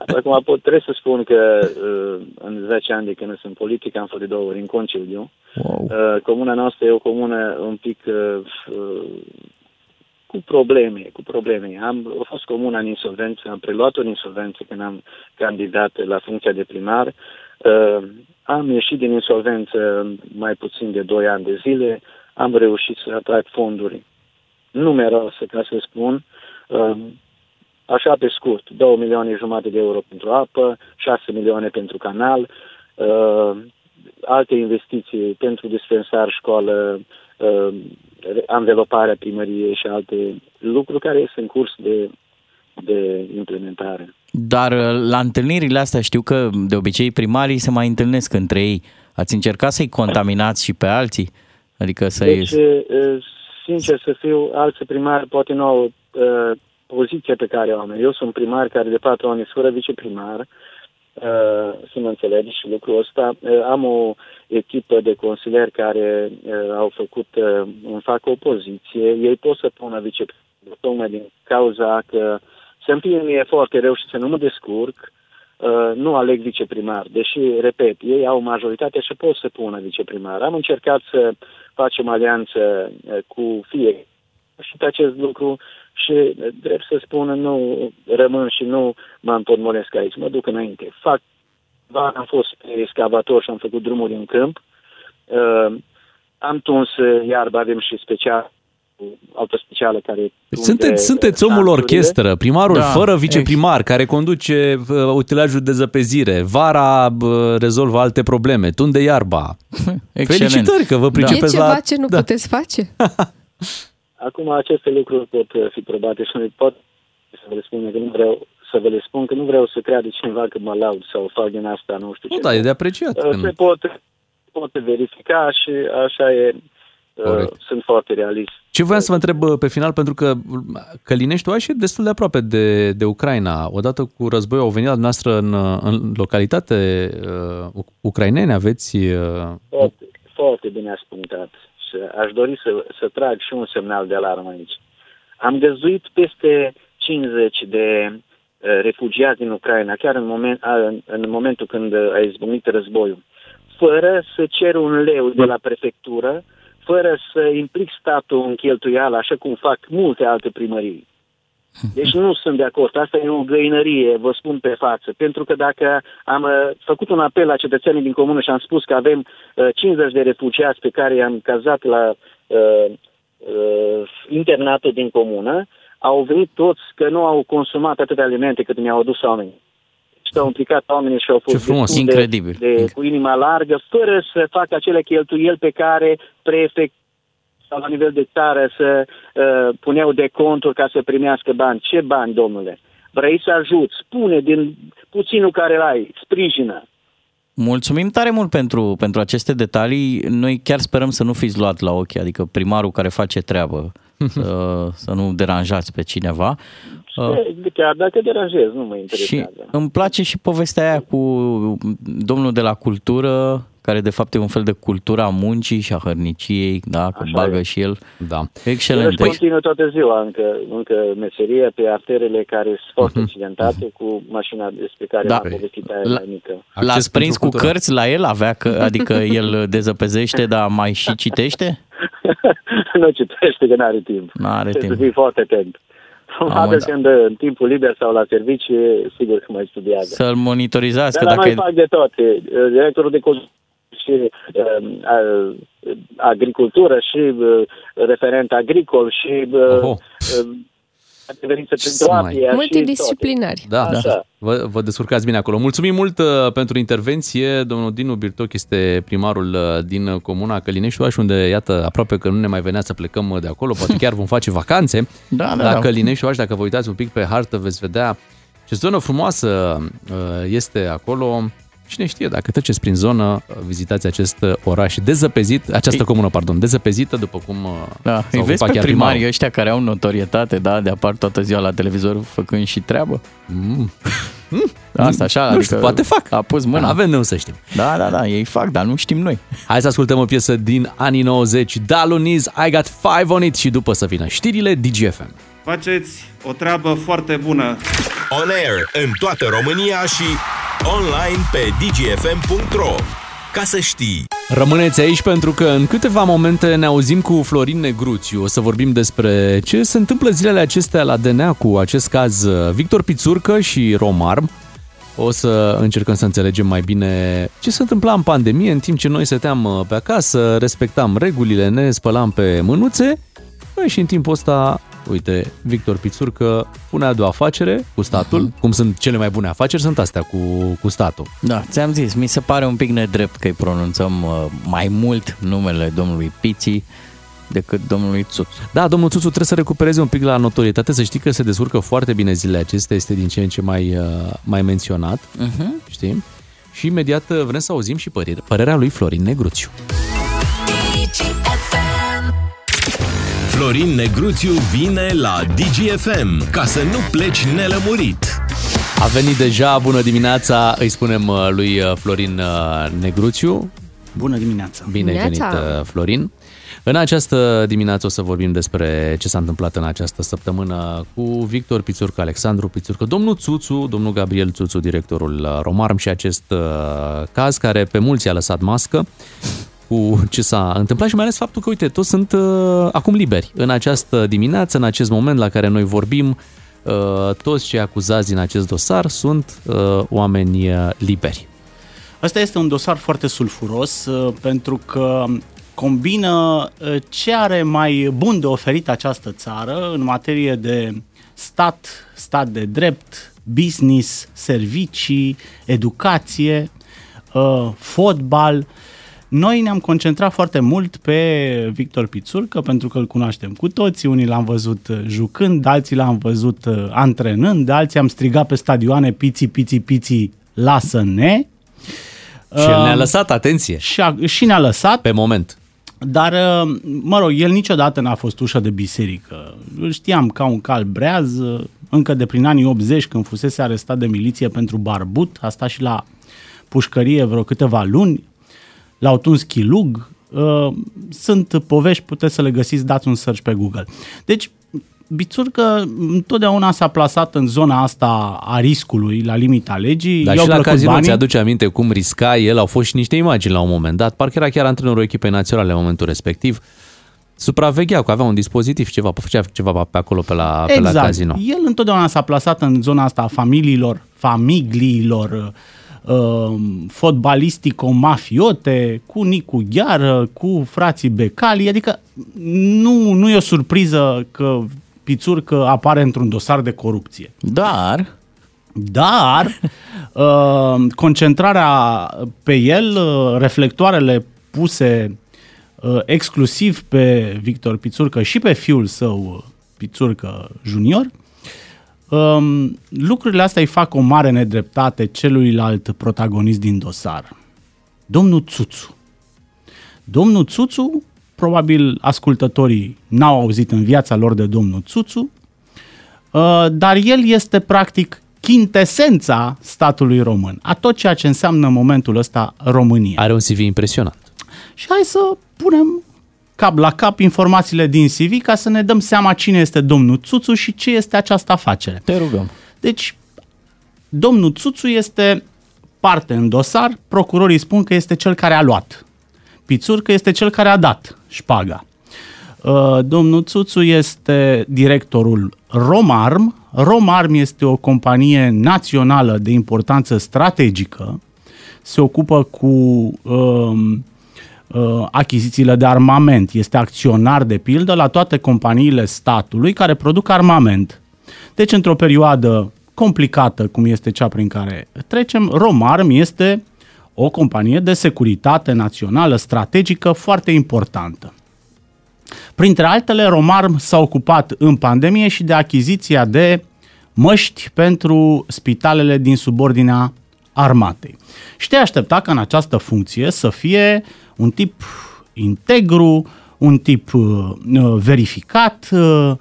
Acum pot, trebuie să spun că uh, în 10 ani de când sunt politic am fost de două ori în concediu. Wow. Uh, comuna noastră e o comună un pic uh, uh, cu probleme, cu probleme. Am a fost comuna în insolvență, am preluat-o în insolvență când am candidat la funcția de primar. Uh, am ieșit din insolvență în mai puțin de 2 ani de zile, am reușit să atrag fonduri numeroase, ca să spun, uh, așa pe scurt, 2 milioane jumate de euro pentru apă, 6 milioane pentru canal, uh, alte investiții pentru dispensar, școală, uh, anveloparea primăriei și alte lucruri care sunt în curs de, de implementare. Dar uh, la întâlnirile astea știu că de obicei primarii se mai întâlnesc între ei. Ați încercat să-i contaminați și pe alții? Adică să-i... Deci, uh, sincer să fiu, alți primari poate nu au uh, poziția pe care o am. Eu sunt primar care de patru ani sunt fără viceprimar, uh, să mă înțelegi și lucrul ăsta. Uh, am o echipă de consilieri care uh, au făcut, uh, îmi fac o poziție. Ei pot să pună viceprimar, tocmai din cauza că să îmi mie foarte rău și să nu mă descurc, uh, nu aleg viceprimar, deși, repet, ei au majoritate și pot să pună viceprimar. Am încercat să facem alianță uh, cu fie și pe acest lucru și, uh, drept să spun, nu rămân și nu mă împotmolesc aici, mă duc înainte. Fac, va, am fost excavator și am făcut drumuri în câmp, uh, am tuns uh, iarba, avem și special auto specială care... Sunteți, sunteți omul orchestră, primarul da, fără viceprimar, care conduce uh, utilajul de zăpezire. Vara uh, rezolvă alte probleme, tunde iarba. [laughs] Excelent. Felicitări că vă pricepeți E ceva la... ce nu da. puteți face? [laughs] Acum aceste lucruri pot uh, fi probate și nu pot să vă le spun că nu vreau să vă le spun că nu vreau să creadă cineva că mă laud sau fac din asta, nu știu Nu, ce. da, e de apreciat. Uh, Se pot, pot verifica și așa e. uh, Corect. Sunt foarte realist. Ce voiam să vă întreb uh, pe final, pentru că Călineștiul e destul de aproape de, de Ucraina. Odată cu războiul au venit la noastră în, uh, în localitate uh, ucrainene, aveți... Uh, Foarte, foarte bine ați punctat. Și aș dori să, să trag și un semnal de alarmă aici. Am găzuit peste 50 de uh, refugiați din Ucraina, chiar în, moment, a, în, în momentul când uh, a izbucnit războiul, fără să cer un leu de la prefectură, fără să implic statul în cheltuială, așa cum fac multe alte primării. Deci nu sunt de acord. Asta e o găinărie, vă spun pe față. Pentru că dacă am uh, făcut un apel la cetățenii din comună și am spus că avem uh, 50 de refugiați pe care i-am cazat la uh, uh, internatul din comună, au venit toți că nu au consumat atâtea alimente cât mi-au adus oamenii. Și au implicat oamenii și au fost Ce frumos, destul de, incredibil. de, cu inima largă, fără să facă acele cheltuieli pe care prefect sau la nivel de țară să uh, puneau de conturi ca să primească bani. Ce bani, domnule? Vrei să ajuți? Spune din puținul care ai, sprijină. Mulțumim tare mult pentru, pentru aceste detalii. Noi chiar sperăm să nu fiți luat la ochi, adică primarul care face treabă, [laughs] să, să nu deranjați pe cineva. Uh, E, Chiar dacă deranjez, nu mă Și interesează. îmi place și povestea aia cu domnul de la cultură, care de fapt e un fel de cultura muncii și a hărniciei, da, că Așa bagă e. și el. Da. Excelent. Eu continuă toată ziua încă, încă meseria pe arterele care sunt foarte accidentate cu mașina despre care Da. am povestit aia La- mai mică. L-ați prins cu cărți la el? Avea că, adică [laughs] el dezăpezește, dar mai și citește? [laughs] nu citește că n-are timp. N-are Trebuie timp. să fii foarte atent. Probabil înțeles. când în timpul liber sau la serviciu, sigur că mai studiază. Să-l monitorizați, că Dar dacă noi e... fac de toate. Directorul de cont și uh, uh, agricultură și uh, referent agricol și uh, uh, adeverință pentru apie. și Multidisciplinari. Da, Așa. da. Vă, vă descurcați bine acolo. Mulțumim mult uh, pentru intervenție. Domnul Dinu Birtoc este primarul uh, din comuna Călinești, unde, iată, aproape că nu ne mai venea să plecăm uh, de acolo. Poate chiar vom face vacanțe. [laughs] Da, da, la da. Călinești, dacă vă uitați un pic pe hartă, veți vedea ce zonă frumoasă uh, este acolo Cine știe, dacă treceți prin zonă, vizitați acest oraș dezăpezit, această comună, pardon, dezăpezită, după cum Da, s-a îi vezi ocupat pe chiar primarii primarul. ăștia care au notorietate, da, de apar toată ziua la televizor făcând și treabă? Mm. [laughs] Asta așa, Nu adică știu, poate fac. A pus mâna. Avem de unde să știm. Da, da, da, ei fac, dar nu știm noi. Hai să ascultăm o piesă din anii 90, Daluniz, I Got Five On It și după să vină știrile DGFM. Faceți o treabă foarte bună. On air în toată România și online pe dgfm.ro Ca să știi! Rămâneți aici pentru că în câteva momente ne auzim cu Florin Negruțiu. O să vorbim despre ce se întâmplă zilele acestea la DNA cu acest caz uh, Victor Pițurcă și Romarm. O să încercăm să înțelegem mai bine ce se întâmpla în pandemie în timp ce noi stăteam uh, pe acasă, respectam regulile, ne spălam pe mânuțe. Băi, și în timpul ăsta, uite, Victor Pițurcă punea de o afacere cu statul. Mhm. Cum sunt cele mai bune afaceri, sunt astea cu, cu statul. Da, ți-am zis, mi se pare un pic nedrept că îi pronunțăm uh, mai mult numele domnului Piții decât domnului Țuț. Da, domnul Țuțu trebuie să recupereze un pic la notorietate, să știi că se descurcă foarte bine zilele acestea, este din ce în ce mai, uh, mai menționat, Uh-huh. știi? Și imediat uh, vrem să auzim și părere, părerea lui Florin Negruțiu. Florin Negruțiu vine la DGFM ca să nu pleci nelămurit. A venit deja, bună dimineața, îi spunem uh, lui uh, Florin uh, Negruțiu. Bună dimineața! Bine ai venit, Dimineața! uh, Florin. În această dimineață o să vorbim despre ce s-a întâmplat în această săptămână cu Victor Pițurcă, Alexandru Pițurcă, domnul Țuțu, domnul Gabriel Țuțu, directorul uh, Romarm și acest uh, caz care pe mulți a lăsat mască cu ce s-a întâmplat și mai ales faptul că, uite, toți sunt uh, acum liberi. În această dimineață, în acest moment la care noi vorbim, uh, toți cei acuzați din acest dosar sunt uh, oameni uh, liberi. Asta este un dosar foarte sulfuros uh, pentru că combină uh, ce are mai bun de oferit această țară în materie de stat, stat de drept, business, servicii, educație, uh, fotbal. Noi ne-am concentrat foarte mult pe Victor Pițurcă pentru că îl cunoaștem cu toții, unii l-am văzut uh, jucând, alții l-am văzut uh, antrenând, alții am strigat pe stadioane piții, piții, piții, lasă-ne. Și el ne-a Um, lăsat, atenție. Și, a, și ne-a lăsat. Pe moment. Dar, uh, mă rog, el niciodată n-a fost ușă de biserică. Îl știam ca un cal breaz, uh, încă de prin anii 80, când fusese arestat de miliție pentru barbut, a stat și la pușcărie vreo câteva luni, l-au tuns chilug. Uh, Sunt povești, puteți să le găsiți, dați un search pe Google. Deci, Bițurcă întotdeauna s-a plasat în zona asta a riscului, la limita legii. Dar I-au și la plăcut casino banii. ți-aduce aminte cum risca el, au fost și niște imagini la un moment dat, parcă era antrenorul echipei naționale în momentul respectiv, supraveghea, că avea un dispozitiv, ceva, făcea ceva pe acolo, pe la, pe la exact. casino. El întotdeauna s-a plasat în zona asta a familiilor, familiilor uh, fotbalistico-mafiote, cu Nicu Gheară, cu frații Becali, adică nu, nu e o surpriză că Pițurcă apare într-un dosar de corupție. Dar... Dar uh, concentrarea pe el, uh, reflectoarele puse uh, exclusiv pe Victor Pițurcă și pe fiul său uh, Pițurcă Junior, um, lucrurile astea îi fac o mare nedreptate celuilalt protagonist din dosar. Domnul Țuțu. Domnul Țuțu, probabil ascultătorii n-au auzit în viața lor de domnul Țuțu, uh, dar el este practic chintesența statului român, a tot ceea ce înseamnă în momentul ăsta România. Are un CV impresionant. Și hai să punem cap la cap informațiile din CV ca să ne dăm seama cine este domnul Țuțu și ce este această afacere. Te rugăm. Deci, domnul Țuțu este parte în dosar, procurorii spun că este cel care a luat. Pițurcă este cel care a dat șpaga. Uh, Domnul Țuțu este directorul Romarm. Romarm este o companie națională de importanță strategică. Se ocupă cu um, uh, achizițiile de armament. Este acționar, de pildă, la toate companiile statului care produc armament. Deci, într-o perioadă complicată, cum este cea prin care trecem, Romarm este o companie de securitate națională strategică foarte importantă. Printre altele, Romarm s-a ocupat în pandemie și de achiziția de măști pentru spitalele din subordinea armatei. Și te aștepta ca în această funcție să fie un tip integru, un tip uh, uh, verificat, uh,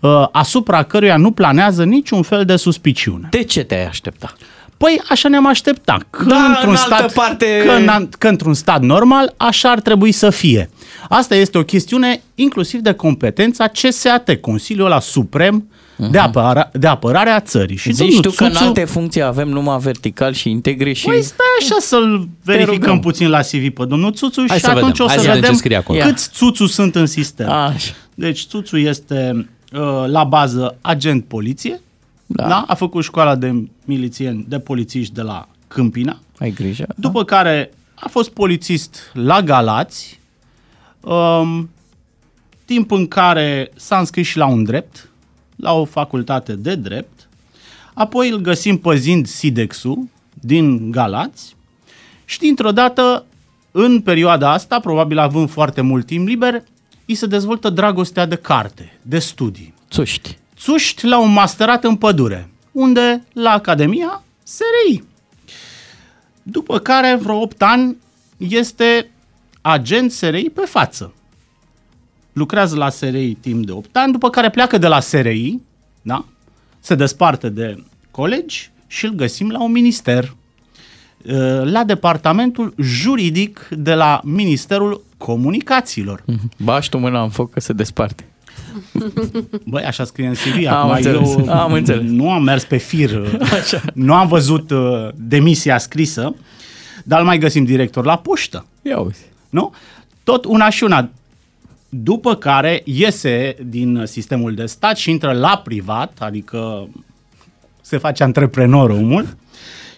uh, asupra căruia nu planează niciun fel de suspiciune. De ce te-ai aștepta? Păi așa ne-am așteptat. Că, Da, într-un în altă stat, parte- că, în, că într-un stat normal așa ar trebui să fie. Asta este o chestiune inclusiv de competența CSAT, Consiliul ăla Suprem de, apăra, de apărare a țării. Și Și Zici domnul tu că în Țuțu- alte funcții avem numai vertical și integri și... Păi stai așa să-l verificăm rugăm. puțin la CV pe domnul Țuțu Hai și să atunci vedem. o Hai să să vedem vedem ce scrie acolo. câți Țuțu sunt în sistem. Așa. Deci Țuțu este uh, la bază agent poliție, da. Da? a făcut școala de milițieni, de polițiști de la Câmpina, Ai grijă. după care a fost polițist la Galați, um, timp în care s-a înscris și la un drept, la o facultate de drept, apoi îl găsim păzind Sidexul din Galați și dintr-o dată, în perioada asta, probabil având foarte mult timp liber, îi se dezvoltă dragostea de carte, de studii. Țuști. Țuști la un masterat în pădure, unde la Academia SRI. După care, vreo 8 ani, este agent SRI pe față. Lucrează la SRI timp de 8 ani, după care pleacă de la SRI, da? se desparte de colegi și îl găsim la un minister, uh, la departamentul juridic de la Ministerul Comunicațiilor. Bași tu mâna în foc că se desparte. [laughs] Băi, așa scrie în CV. Am Acum înțeles, eu am înțeles. nu am mers pe fir, [laughs] așa. nu am văzut uh, demisia scrisă, dar îl mai găsim director la poștă. Ia uite. Nu? Tot una și una. După care iese din sistemul de stat și intră la privat, adică se face antreprenor omul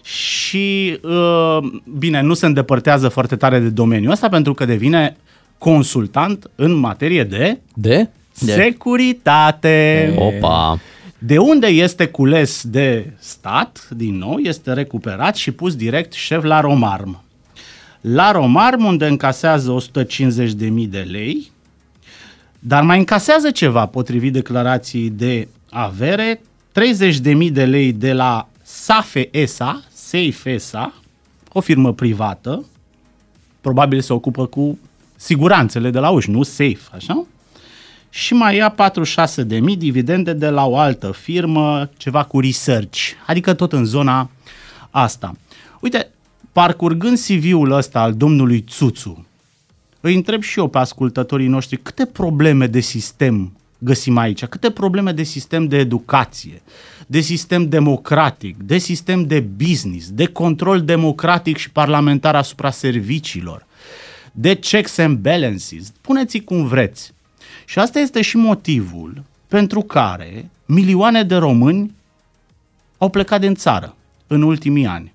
și, uh, bine, nu se îndepărtează foarte tare de domeniul ăsta pentru că devine consultant în materie de De? securitate. Opa! De unde este cules de stat, din nou, este recuperat și pus direct șef la Romarm. La Romarm, unde încasează 150.000 de lei, dar mai încasează ceva, potrivit declarației de avere, 30.000 de lei de la Safe ESA, Safe ESA, o firmă privată, probabil se ocupă cu siguranțele de la uși, nu safe, așa? Și mai ia 46.000 dividende de la o altă firmă, ceva cu research, adică tot în zona asta. Uite, parcurgând CV-ul ăsta al domnului Țuțu, îi întreb și eu pe ascultătorii noștri câte probleme de sistem găsim aici, câte probleme de sistem de educație, de sistem democratic, de sistem de business, de control democratic și parlamentar asupra serviciilor, de checks and balances, puneți cum vreți. Și asta este și motivul pentru care milioane de români au plecat din țară în ultimii ani.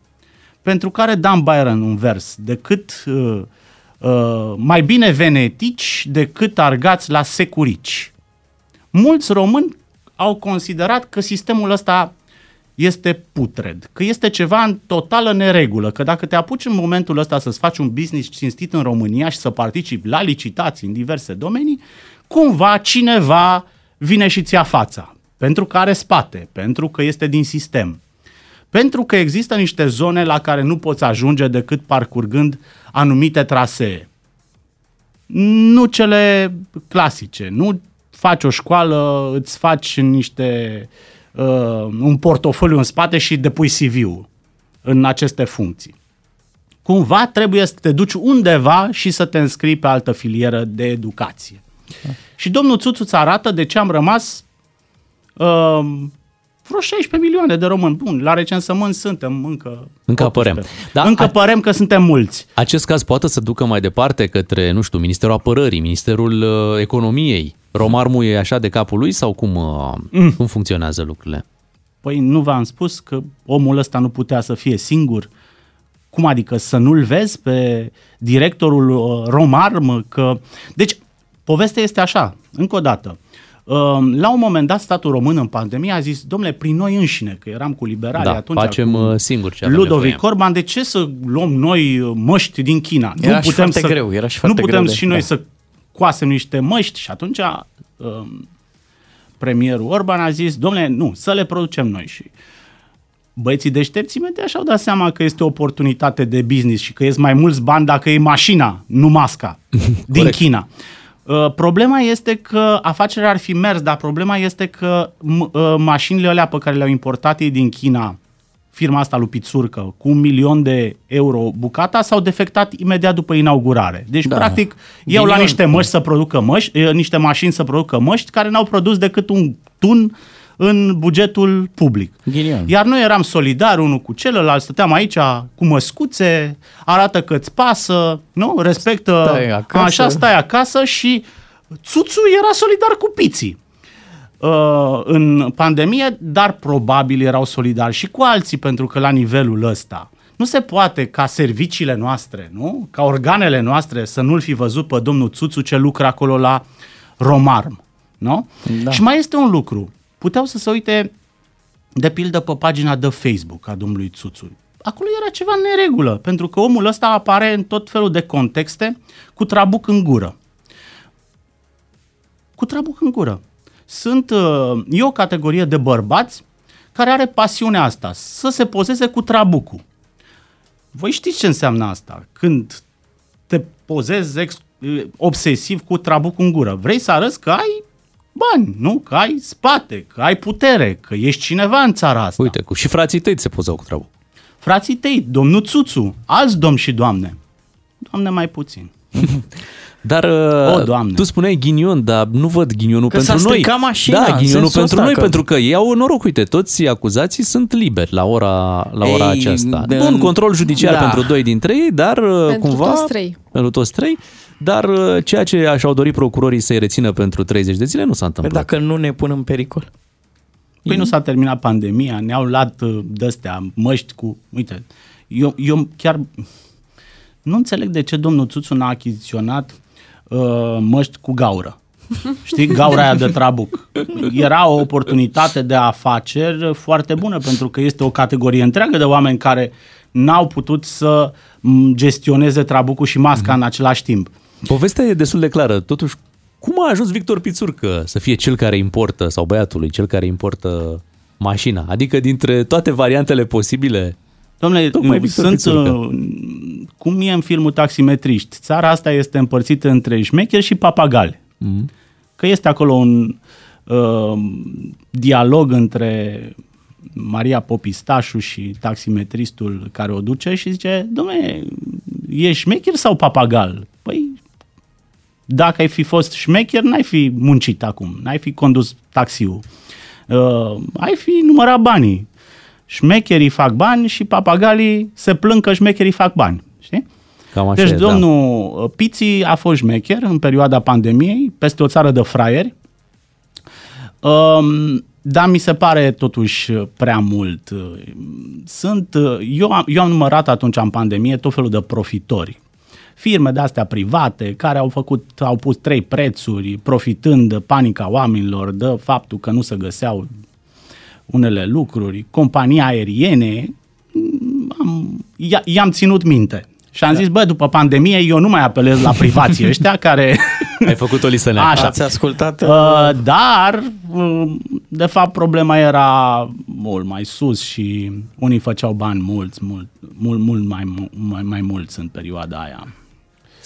Pentru care Dan Byron un vers, decât uh, uh, mai bine venetici decât argați la securici. Mulți români au considerat că sistemul ăsta este putred, că este ceva în totală neregulă, că dacă te apuci în momentul ăsta să-ți faci un business cinstit în România și să participi la licitații în diverse domenii, cumva cineva vine și ți-a fața, pentru că are spate, pentru că este din sistem. Pentru că există niște zone la care nu poți ajunge decât parcurgând anumite trasee. Nu cele clasice, nu faci o școală, îți faci niște uh, un portofoliu în spate și depui CV-ul în aceste funcții. Cumva trebuie să te duci undeva și să te înscrii pe altă filieră de educație. Și domnul Țuțuț îți arată de ce am rămas uh, vreo 16 milioane de români. Bun, la recensământ suntem încă... Încă apărem. Da, încă a- părem că suntem mulți. Acest caz poate să ducă mai departe către, nu știu, Ministerul Apărării, Ministerul uh, Economiei. Romarmul e așa de capul lui sau cum, uh, Mm. cum funcționează lucrurile? Păi nu v-am spus că omul ăsta nu putea să fie singur? Cum adică să nu-l vezi pe directorul uh, Romarm? Că... Deci, povestea este așa, încă o dată. Uh, La un moment dat, statul român în pandemie a zis, domnule, prin noi înșine, că eram cu liberalii Da, atunci. facem cu uh, singuri ce avem Ludovic nevoie. Orban, de ce să luăm noi uh, măști din China? Era nu și putem foarte să, greu, era și Nu foarte putem greu de- și noi da. să coasem niște măști și atunci um, premierul Orban a zis, domnule, nu, să le producem noi și băieții deștepți imediat și-au dat seama că este o oportunitate de business și că ies mai mulți bani dacă e mașina, nu masca, [laughs] din Corect. China. Uh, Problema este că afacerea ar fi mers, dar problema este că m- uh, mașinile alea pe care le-au importat ei din China, firma asta lui Pițurcă, cu un milion de euro bucata, s-au defectat imediat după inaugurare. Deci, Da. practic, iau la Ghinion. niște măști să producă măști, eh, niște mașini să producă măști, care n-au produs decât un tun în bugetul public. Ghinion. Iar noi eram solidari unul cu celălalt, stăteam aici cu măscuțe, arată că îți pasă, nu? Respectă, Stai acasă. așa stai acasă și Țuțu era solidar cu piții uh, în pandemie, dar probabil erau solidari și cu alții, pentru că la nivelul ăsta nu se poate ca serviciile noastre, nu? ca organele noastre să nu-l fi văzut pe domnul Țuțu ce lucră acolo la Romarm. Nu? Da. Și mai este un lucru. Puteau să se uite, de pildă, pe pagina de Facebook a domnului Țuțu. Acolo era ceva în neregulă, pentru că omul ăsta apare în tot felul de contexte cu trabuc în gură cu trabuc în gură. Sunt, uh, e o categorie de bărbați care are pasiunea asta, să se pozeze cu trabucul. Voi știți ce înseamnă asta? Când te pozezi ex, uh, obsesiv cu trabucul în gură. Vrei să arăți că ai bani, nu? Că ai spate, că ai putere, că ești cineva în țara asta. Uite, cu și frații tăi se pozau cu treabă. Frații tăi, domnul Țuțu, alți domni și doamne. Doamne mai puțin. [laughs] Dar O, uh, Doamne. tu spuneai ghinion, dar nu văd ghinionul Că pentru s-a noi. stricat mașina, da, în ghinionul sensul pentru ăsta noi, că- pentru că iau noroc. Uite, toți acuzații sunt liberi la ora, la ora Ei, aceasta. de- Bun, control judiciar da. pentru doi dintre ei, dar uh, Pentru cumva... toți trei. Pentru toți trei. Dar uh, ceea ce și-au dorit procurorii să-i rețină pentru 30 de zile nu s-a Păi întâmplat. dacă nu ne pun în pericol. Păi nu s-a terminat pandemia, ne-au luat uh, de-astea măști cu... Uite, eu, eu chiar nu înțeleg de ce domnul Țuțu n-a achiziționat uh, măști cu gaură. [laughs] Știi, gaura aia de trabuc. Era o oportunitate de afaceri foarte bună, pentru că este o categorie întreagă de oameni care n-au putut să m, gestioneze trabucul și masca în același timp. Povestea e destul de clară. Totuși, cum a ajuns Victor Pițurcă să fie cel care importă, sau băiatului, cel care importă mașina? Adică dintre toate variantele posibile, Domnule, Tocmai Victor sunt, Pițurcă. uh, cum e în filmul Taximetriști, țara asta este împărțită între șmecheri și papagali. Mm. Că este acolo un uh, dialog între Maria Popistașu și taximetristul care o duce și zice, domnule, e șmecher sau papagal? Păi, dacă ai fi fost șmecher, n-ai fi muncit acum, n-ai fi condus taxiul. Uh, ai fi numărat banii. Șmecherii fac bani și papagalii se plâng că șmecherii fac bani. Știi? cam așa Deci e, da. domnul Piții a fost șmecher în perioada pandemiei, peste o țară de fraieri, um, dar mi se pare totuși prea mult. Sunt, eu, am, eu am numărat atunci în pandemie tot felul de profitori. Firme de astea private care au făcut, au pus trei prețuri, profitând de panica oamenilor, de faptul că nu se găseau unele lucruri, companii aeriene, am, i- i-am ținut minte. Și am zis, bă, după pandemie eu nu mai apelez la privații ăștia care... [laughs] Ai făcut o listă neagră. Așa. Ați ascultat? Uh, dar, uh, de fapt, problema era mult mai sus și unii făceau bani mulți, mult, mult, mult mai, mai, mai mulți în perioada aia.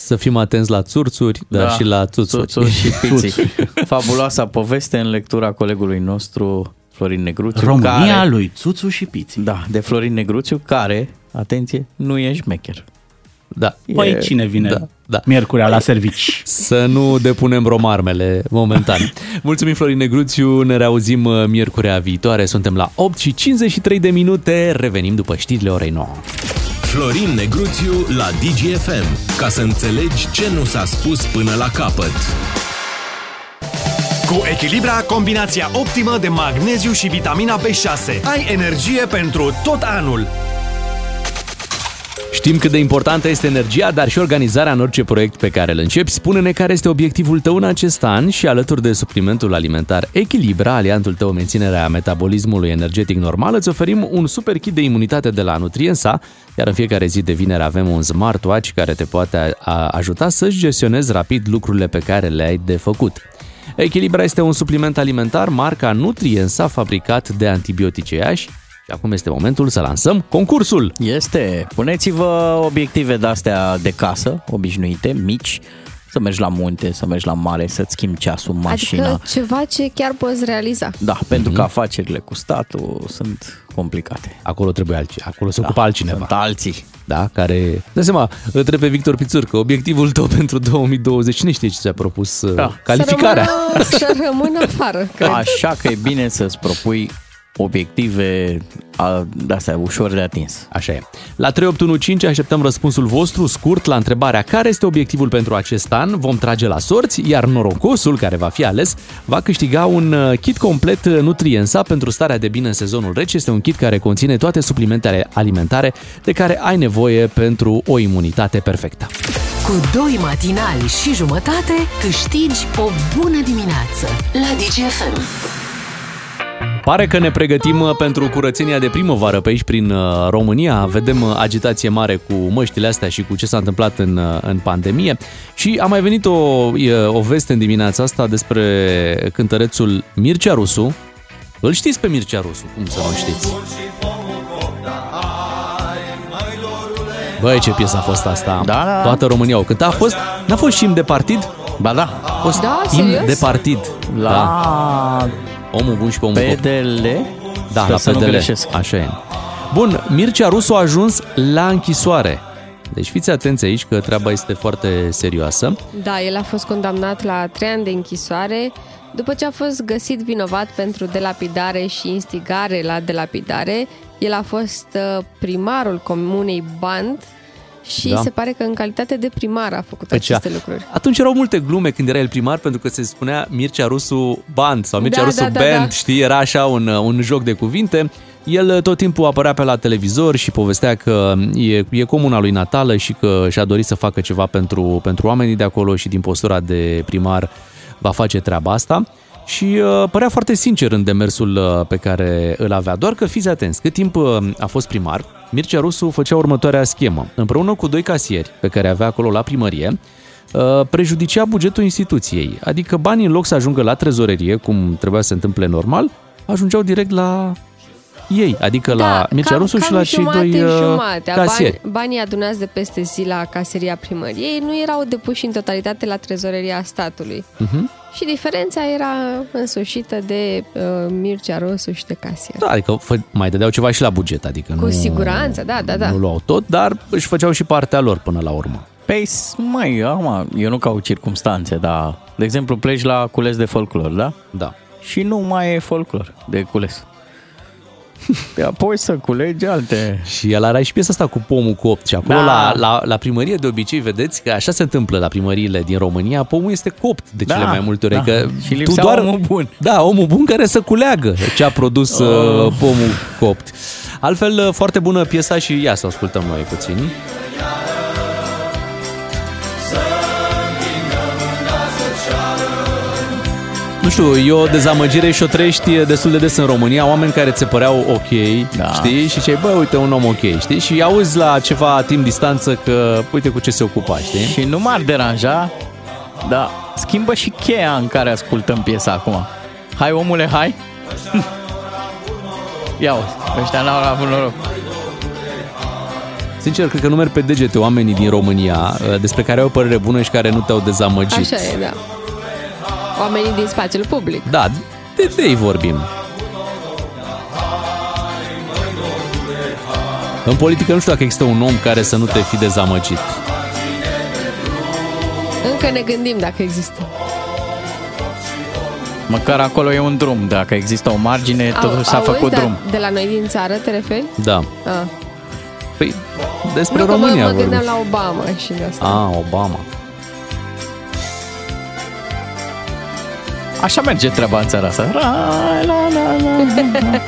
Să fim atenți la țurțuri, dar și la țuțuri. Țuțuri și [laughs] piții. Fabuloasa poveste în lectura colegului nostru Florin Negruțiu. România care, lui Țuțu și Piții. Da, de Florin Negruțiu, care, atenție, nu e șmecher. Da. Păi E- cine vine da, da. miercurea la servici? [laughs] Să nu depunem romarmele momentan. [laughs] Mulțumim, Florin Negruțiu, ne reauzim uh, miercurea viitoare. Suntem la 8 și 53 de minute, revenim după știrile orei 9. Florin Negruțiu la DGFM, ca să înțelegi ce nu s-a spus până la capăt. Cu Echilibra, combinația optimă de magneziu și vitamina B6. Ai energie pentru tot anul. Știm cât de importantă este energia, dar și organizarea în orice proiect pe care îl începi. Spune-ne care este obiectivul tău în acest an și alături de suplimentul alimentar Echilibra, aliantul tău în menținerea metabolismului energetic normal, îți oferim un super kit de imunitate de la Nutriensa, iar în fiecare zi de vineri avem un smartwatch care te poate a- a- ajuta să-și gestionezi rapid lucrurile pe care le ai de făcut. Echilibra este un supliment alimentar marca Nutriensa fabricat de antibiotice iași și Și acum este momentul să lansăm concursul. Este. Puneți-vă obiective de-astea de casă, obișnuite, mici, să mergi la munte, să mergi la mare, să-ți schimbi ceasul, mașina. Adică ceva ce chiar poți realiza. Da, pentru că afacerile cu statul sunt complicate. Acolo trebuie altcineva, acolo se ocupă altcineva. Sunt alții. Da, care... Dă seama, îl întreb pe Victor Pițur că obiectivul tău [laughs] pentru 2020 cine știe ce ți-a propus da. calificarea. Să rămână, să rămână afară, [laughs] cred. Așa că e bine să-ți propui obiective a, de astea ușor de atins. Așa e. La 3815 așteptăm răspunsul vostru scurt la întrebarea care este obiectivul pentru acest an. Vom trage la sorți, iar norocosul care va fi ales va câștiga un uh, kit complet uh, Nutriensa pentru starea de bine în sezonul rece. Este un kit care conține toate suplimentele alimentare de care ai nevoie pentru o imunitate perfectă. Cu doi matinali și jumătate câștigi o bună dimineață la DGFM. Pare că ne pregătim uh, pentru curățenia de primăvară pe aici prin uh, România. Vedem uh, agitație mare cu măștile astea și cu ce s-a întâmplat în, în pandemie. Și a mai venit o, o veste în dimineața asta despre cântărețul Mircea Rusu. Îl știți pe Mircea Rusu, cum să nu știți? Băi, ce piesă a fost asta. Da, da. Toată România o cânta. A fost, n-a fost și de partid? Ba da. A fost Da, imn serios? de partid. La Da. Omul bun și pe omul copt. PDL. Da, Sper la să nu PDL. greșesc. Așa e. Bun, Mircea Rusu a ajuns la închisoare. Deci fiți atenți aici că treaba este foarte serioasă. Da, el a fost condamnat la trei ani de închisoare după ce a fost găsit vinovat pentru delapidare și instigare la delapidare. El a fost uh, primarul comunei Band și Da. se pare că în calitate de primar a făcut Deci, aceste lucruri. Atunci erau multe glume când era el primar pentru că se spunea Mircea Rusu Band sau Mircea Da, Rusu da, da, Band, da. știi, era așa un, un joc de cuvinte. El uh, tot timpul apărea pe la televizor și povestea că e, e comuna lui natală și că și-a dorit să facă ceva pentru, pentru oamenii de acolo și din postura de primar va face treaba asta. Și uh, părea foarte sincer în demersul uh, pe care îl avea. Doar că fiți atenți, cât timp uh, a fost primar, Mircea Rusu făcea următoarea schemă. Împreună cu doi casieri pe care avea acolo la primărie, uh, prejudicea bugetul instituției. Adică banii în loc să ajungă la trezorerie, cum trebuia să se întâmple normal, ajungeau direct la ei, adică la Mircea Rusu și la cei Da, jumate, doi uh, jumate. casieri. Bani, banii adunați de peste zi la caseria primăriei nu erau depuși în totalitate la trezoreria statului. Mhm. Și diferența era însușită de uh, Mircea Rosu și de casier. Da, adică fă- mai dădeau ceva și la buget, adică Cu nu, siguranță, da, da, da. nu luau tot, dar își făceau și partea lor până la urmă. Păi, mai, acum, eu nu caut circumstanțe, dar, de exemplu, pleci la cules de folclor, da? Da. Și nu mai e folclor de cules. Pe apoi să culegi alte... Și el are și piesa asta cu pomul copt și acolo Da. la, la, la primărie de obicei vedeți că așa se întâmplă la primăriile din România, pomul este copt de cele Da, mai multe ori. da. Că Și lipsea omul bun. Da, omul bun care să culeagă ce a produs Oh. uh, pomul copt. Altfel, uh, foarte bună piesa și ia să o ascultăm noi puțin. Nu știu, e o dezamăgire și o trăiești destul de des în România, oameni care ți se păreau ok, da. știi? Și cei, bă, uite, un om ok, știi? Și auzi la ceva timp distanță că, uite cu ce se ocupa, știi? Și nu m-ar deranja, dar schimbă și cheia în care ascultăm piesa acum. Hai, omule, hai! [laughs] Ia ăștia n-au avut noroc. Sincer, cred că nu merg pe degete oamenii din România uh, despre care au o părere bună și care nu te-au dezamăgit. Așa e, da. Oamenii din spațiul public. Da, de, de ei vorbim. În politică nu știu dacă există un om care să nu te fi dezamăgit. Încă ne gândim dacă există. Măcar acolo e un drum. Dacă există o margine, Au- totuși s-a auzi făcut de, drum. De la noi din țară, te referi? Da. Ah. Păi, despre nu, că România mă, mă vorbim. gândeam la Obama și de asta. Ah, Obama. Așa merge treaba în țara asta. Ra, la, la, la.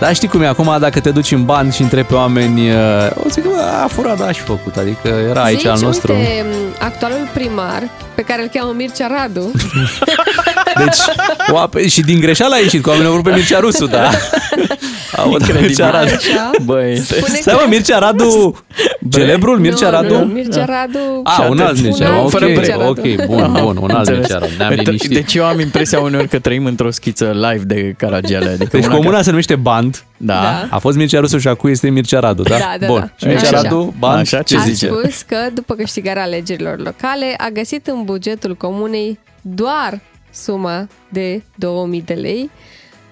Dar știi cum e acum, dacă te duci în bani și întrebi pe oameni, uh, o zic, bă, a furat, da, aș și făcut. Adică era aici Zici, al nostru. uite, actualul primar, pe care îl cheamă Mircea Radu, [laughs] Deci, oape, și din greșeală a ieșit, că oamenii au vrut pe Mircea Rusu, da. [laughs] Aud, Mircea Radu. Așa. Băi, Spune Stai mă, că- Mircea Radu, celebrul Mircea Nu, Radu? Nu, Mircea Radu. A, un alt Mircea Un Radu, alt ok, Mircea Radu. ok, bun, bun, un alt Înțeles. Mircea Radu, ne-am Uite, liniștit. Deci eu am impresia uneori că trăim într-o schiță live de Caragiale. Adică Deci una comuna ca- se numește Band. Da. A fost Mircea Rusu și acum este Mircea Radu, da? Da, da, Bun. da. Și Mircea Așa. Radu, Band, Așa, ce a zice? spus că după câștigarea alegerilor locale a găsit în bugetul comunei doar suma de 2000 de lei,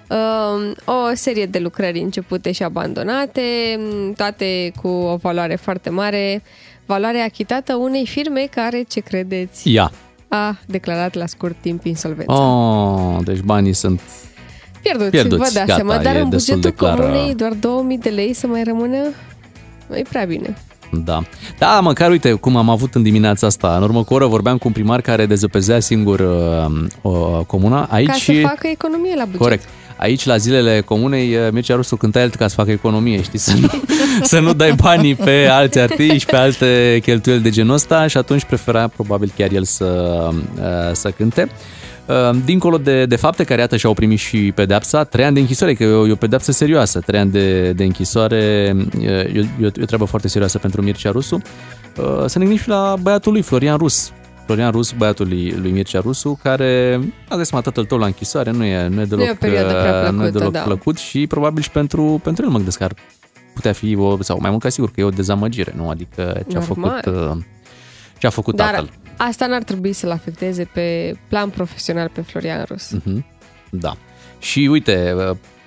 um, o serie de lucrări începute și abandonate, m, toate cu o valoare foarte mare, valoare achitată unei firme care, ce credeți, Ia. a declarat la scurt timp insolvență. Oh, deci banii sunt... Pierduți, pierduți, vă dați gata, seama, dar e în destul bugetul de clar, comunei uh, doar 2000 de lei să mai rămână, nu e prea bine. Da. Da, măcar uite cum am avut în dimineața asta. În urmă cu o oră vorbeam cu un primar care dezăpezea singur uh, uh, comuna. Aici Ca să facă economie la buget. Corect. Aici, la zilele comunei, uh, Mircea Rusu cânta el ca să facă economie, știi? Să nu, să nu dai banii pe alți artiști, pe alte cheltuieli de genul ăsta și atunci prefera probabil chiar el să, uh, să cânte. Uh, Dincolo de, de fapte care, iată, și-au primit și pedepsa, trei ani de închisoare, că e o, e o pedepsă serioasă. Trei ani de, de închisoare e, e, o- e o treabă foarte serioasă pentru Mircea Rusu. Uh, Să ne gândim și la băiatul lui, Florian Rus. Florian Rus, băiatul lui, lui Mircea Rusu, care a găsit mai tatăl tău la închisoare, nu e, nu e deloc, o perioadă prea uh, nu e plăcută, deloc da. plăcut și probabil și pentru, pentru el mă gândesc că ar putea fi, o, sau mai mult ca sigur că e o dezamăgire, nu? Adică ce a Normal. făcut, uh, ce a făcut Dar tatăl. Asta n-ar trebui să-l afecteze pe plan profesional pe Florian Rus. Mhm. Da. Și uite,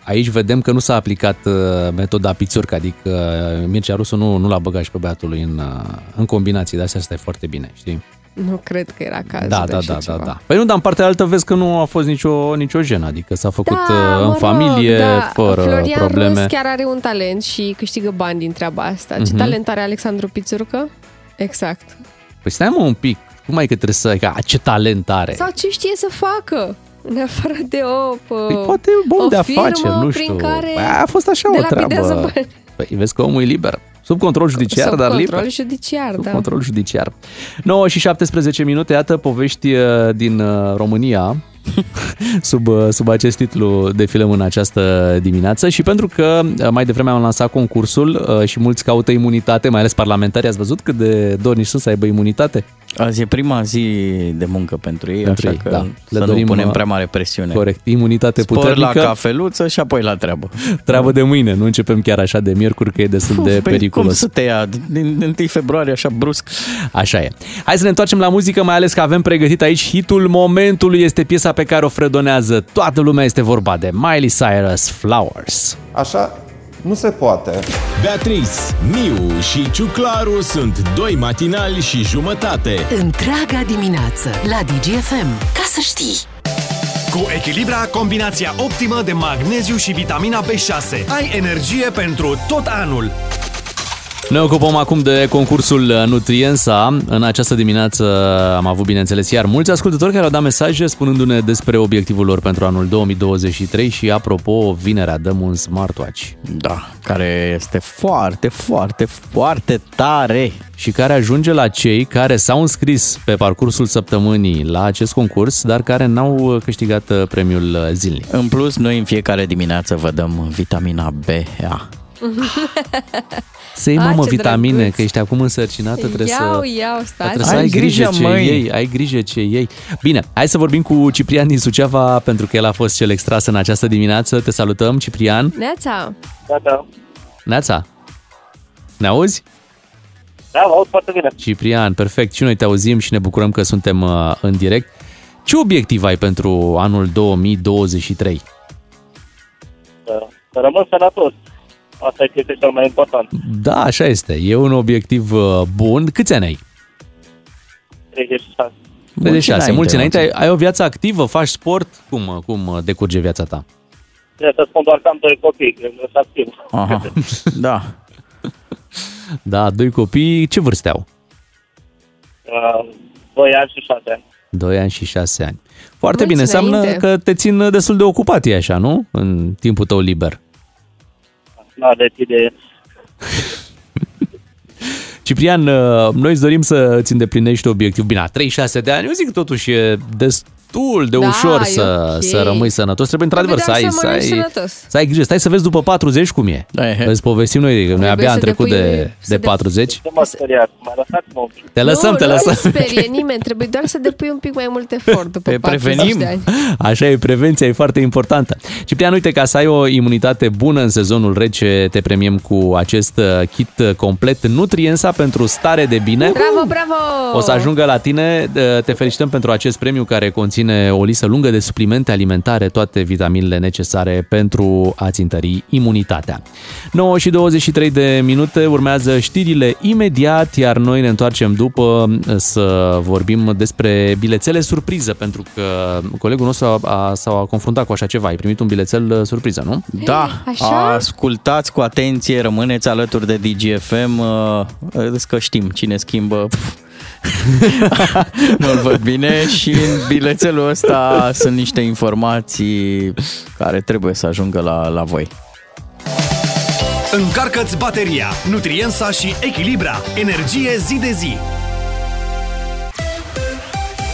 aici vedem că nu s-a aplicat uh, metoda pițurcă, adică uh, Mircea Rusu nu, nu l-a băgat și pe băiatul lui în, uh, în combinații, dar asta e foarte bine, știi? Nu cred că era cazul Da, de da, așa da, ceva. da, da. Păi nu, dar în partea altă vezi că nu a fost nicio, nicio jenă, adică s-a făcut Da, uh, în mă rog, familie, da. fără Florian probleme. Rus chiar are un talent și câștigă bani din treaba asta. Ce Mhm. talent are Alexandru Pițurcă? Exact. Păi stai mă un pic, cum ai că trebuie să... Că, ce talent are? Sau ce știe să facă? În afară de o, Păi poate e om o de firmă afaceri, nu prin știu. care Păi a fost așa o delapidează treabă. bani. Păi vezi că omul e liber. Sub control judiciar, Sub dar control liber. judiciar, Sub da. control judiciar. 9 și 17 minute, iată povești uh, din uh, România [laughs] sub, uh, sub acest titlu defilăm în această dimineață și pentru că uh, mai devreme am lansat concursul uh, și mulți caută imunitate, mai ales parlamentari, ați văzut cât de dornici sunt să aibă imunitate? Azi e prima zi de muncă pentru ei, Pentru așa ei, că da. să Le nu dorim, punem uh, prea mare presiune. Corect, imunitate Spor puternică. la cafeluță și apoi la treabă. Treabă de mâine, nu începem chiar așa de miercuri, că e destul de Păi periculos. cum să te ia din 1 februarie așa brusc? Așa e. Hai să ne întoarcem la muzică, mai ales că avem pregătit aici hitul momentului. Este piesa pe care o fredonează toată lumea. Este vorba de Miley Cyrus Flowers. Așa nu se poate. Beatrice, Miu și Ciuclaru sunt doi matinali și jumătate. Întreaga dimineață la DGFM. Ca să știi! Cu Echilibra, combinația optimă de magneziu și vitamina B6. Ai energie pentru tot anul. Ne ocupăm acum de concursul Nutriensa. În această dimineață am avut, bineînțeles, iar mulți ascultători care au dat mesaje spunându-ne despre obiectivul lor pentru anul 2023 și, apropo, vinerea dăm un smartwatch. Da, care este foarte, foarte, foarte tare. Și care ajunge la cei care s-au înscris pe parcursul săptămânii la acest concurs, dar care n-au câștigat uh, premiul zilnic. În plus, noi în fiecare dimineață vă dăm vitamina BA. [laughs] Să iei, Ah, mamă, ce vitamine, drăguț. că ești acum însărcinată, trebuie să... Iau, iau, stați. Trebuie să ai, grijă, ce ei, ai grijă ce ei. Bine, hai să vorbim cu Ciprian din Suceava, pentru că el a fost cel extras în această dimineață. Te salutăm, Ciprian. Neața! Da, da. Neața. Ne auzi? Da, mă aud foarte bine. Ciprian, perfect. Și noi te auzim și ne bucurăm că suntem uh, în direct. Ce obiectiv ai pentru anul 2023? Să, să rămân sănătos. Asta este cel mai important. Da, așa este. E un obiectiv uh, bun. Câți ani ai? 36. 36. Mulți înainte. Ai, mulți ai o viață activă? Faci sport? Cum, uh, cum uh, decurge viața ta? Trebuie să spun doar că am doi copii, că nu sunt activ. Aha, [laughs] da. Da, doi copii. Ce vârste au? Uh, 2 ani și 6 ani. 2 ani și 6 ani. Foarte Mulți bine, înseamnă înainte. că te țin destul de ocupat, e așa, nu? În timpul tău liber. Nu aveți idee. Ciprian, uh, noi îți dorim să îți îndeplinești obiectiv. Bine, la 36 de ani, eu zic că totuși e destul de Da, ușor e să, ok. să rămâi sănătos. Trebuie într-adevăr să Trebuie ai, să să, mănânci ai, sănătos. să ai grijă. Stai să vezi după 40 cum e. Da, e. Îți povestim noi, că noi Trebuie abia am să trecut depui- de, să de de- 40. Nu mă speriați, mai lăsați-mă un pic. Te lăsăm, nu, te nu lăsăm. Nu sperie nimeni, trebuie doar să depui un pic mai mult efort după Pe 40 prevenim. de ani. Așa e, prevenția e foarte importantă. Ciprian, uite, ca să ai o imunitate bună în sezonul rece, te premiem cu acest uh, kit uh, complet Nutriensa pentru stare de bine. Bravo, bravo! O să ajungă la tine. Uh, Te felicităm pentru acest premiu care conține o listă lungă de suplimente alimentare, toate vitaminele necesare pentru a-ți întări imunitatea. 9 și 23 de minute urmează știrile imediat, iar noi ne întoarcem după uh, să vorbim despre bilețele surpriză, pentru că colegul nostru a, a, s-a confruntat cu așa ceva. Ai primit un bilețel uh, surpriză, nu? Da, Așa? ascultați cu atenție, rămâneți alături de DGFM, uh, vedeți că știm cine schimbă. Pf. [laughs] Nu-l văd bine și în bilețelul ăsta sunt niște informații care trebuie să ajungă la, la voi. Încarcă-ți bateria, Nutriensa și Echilibra. Energie zi de zi.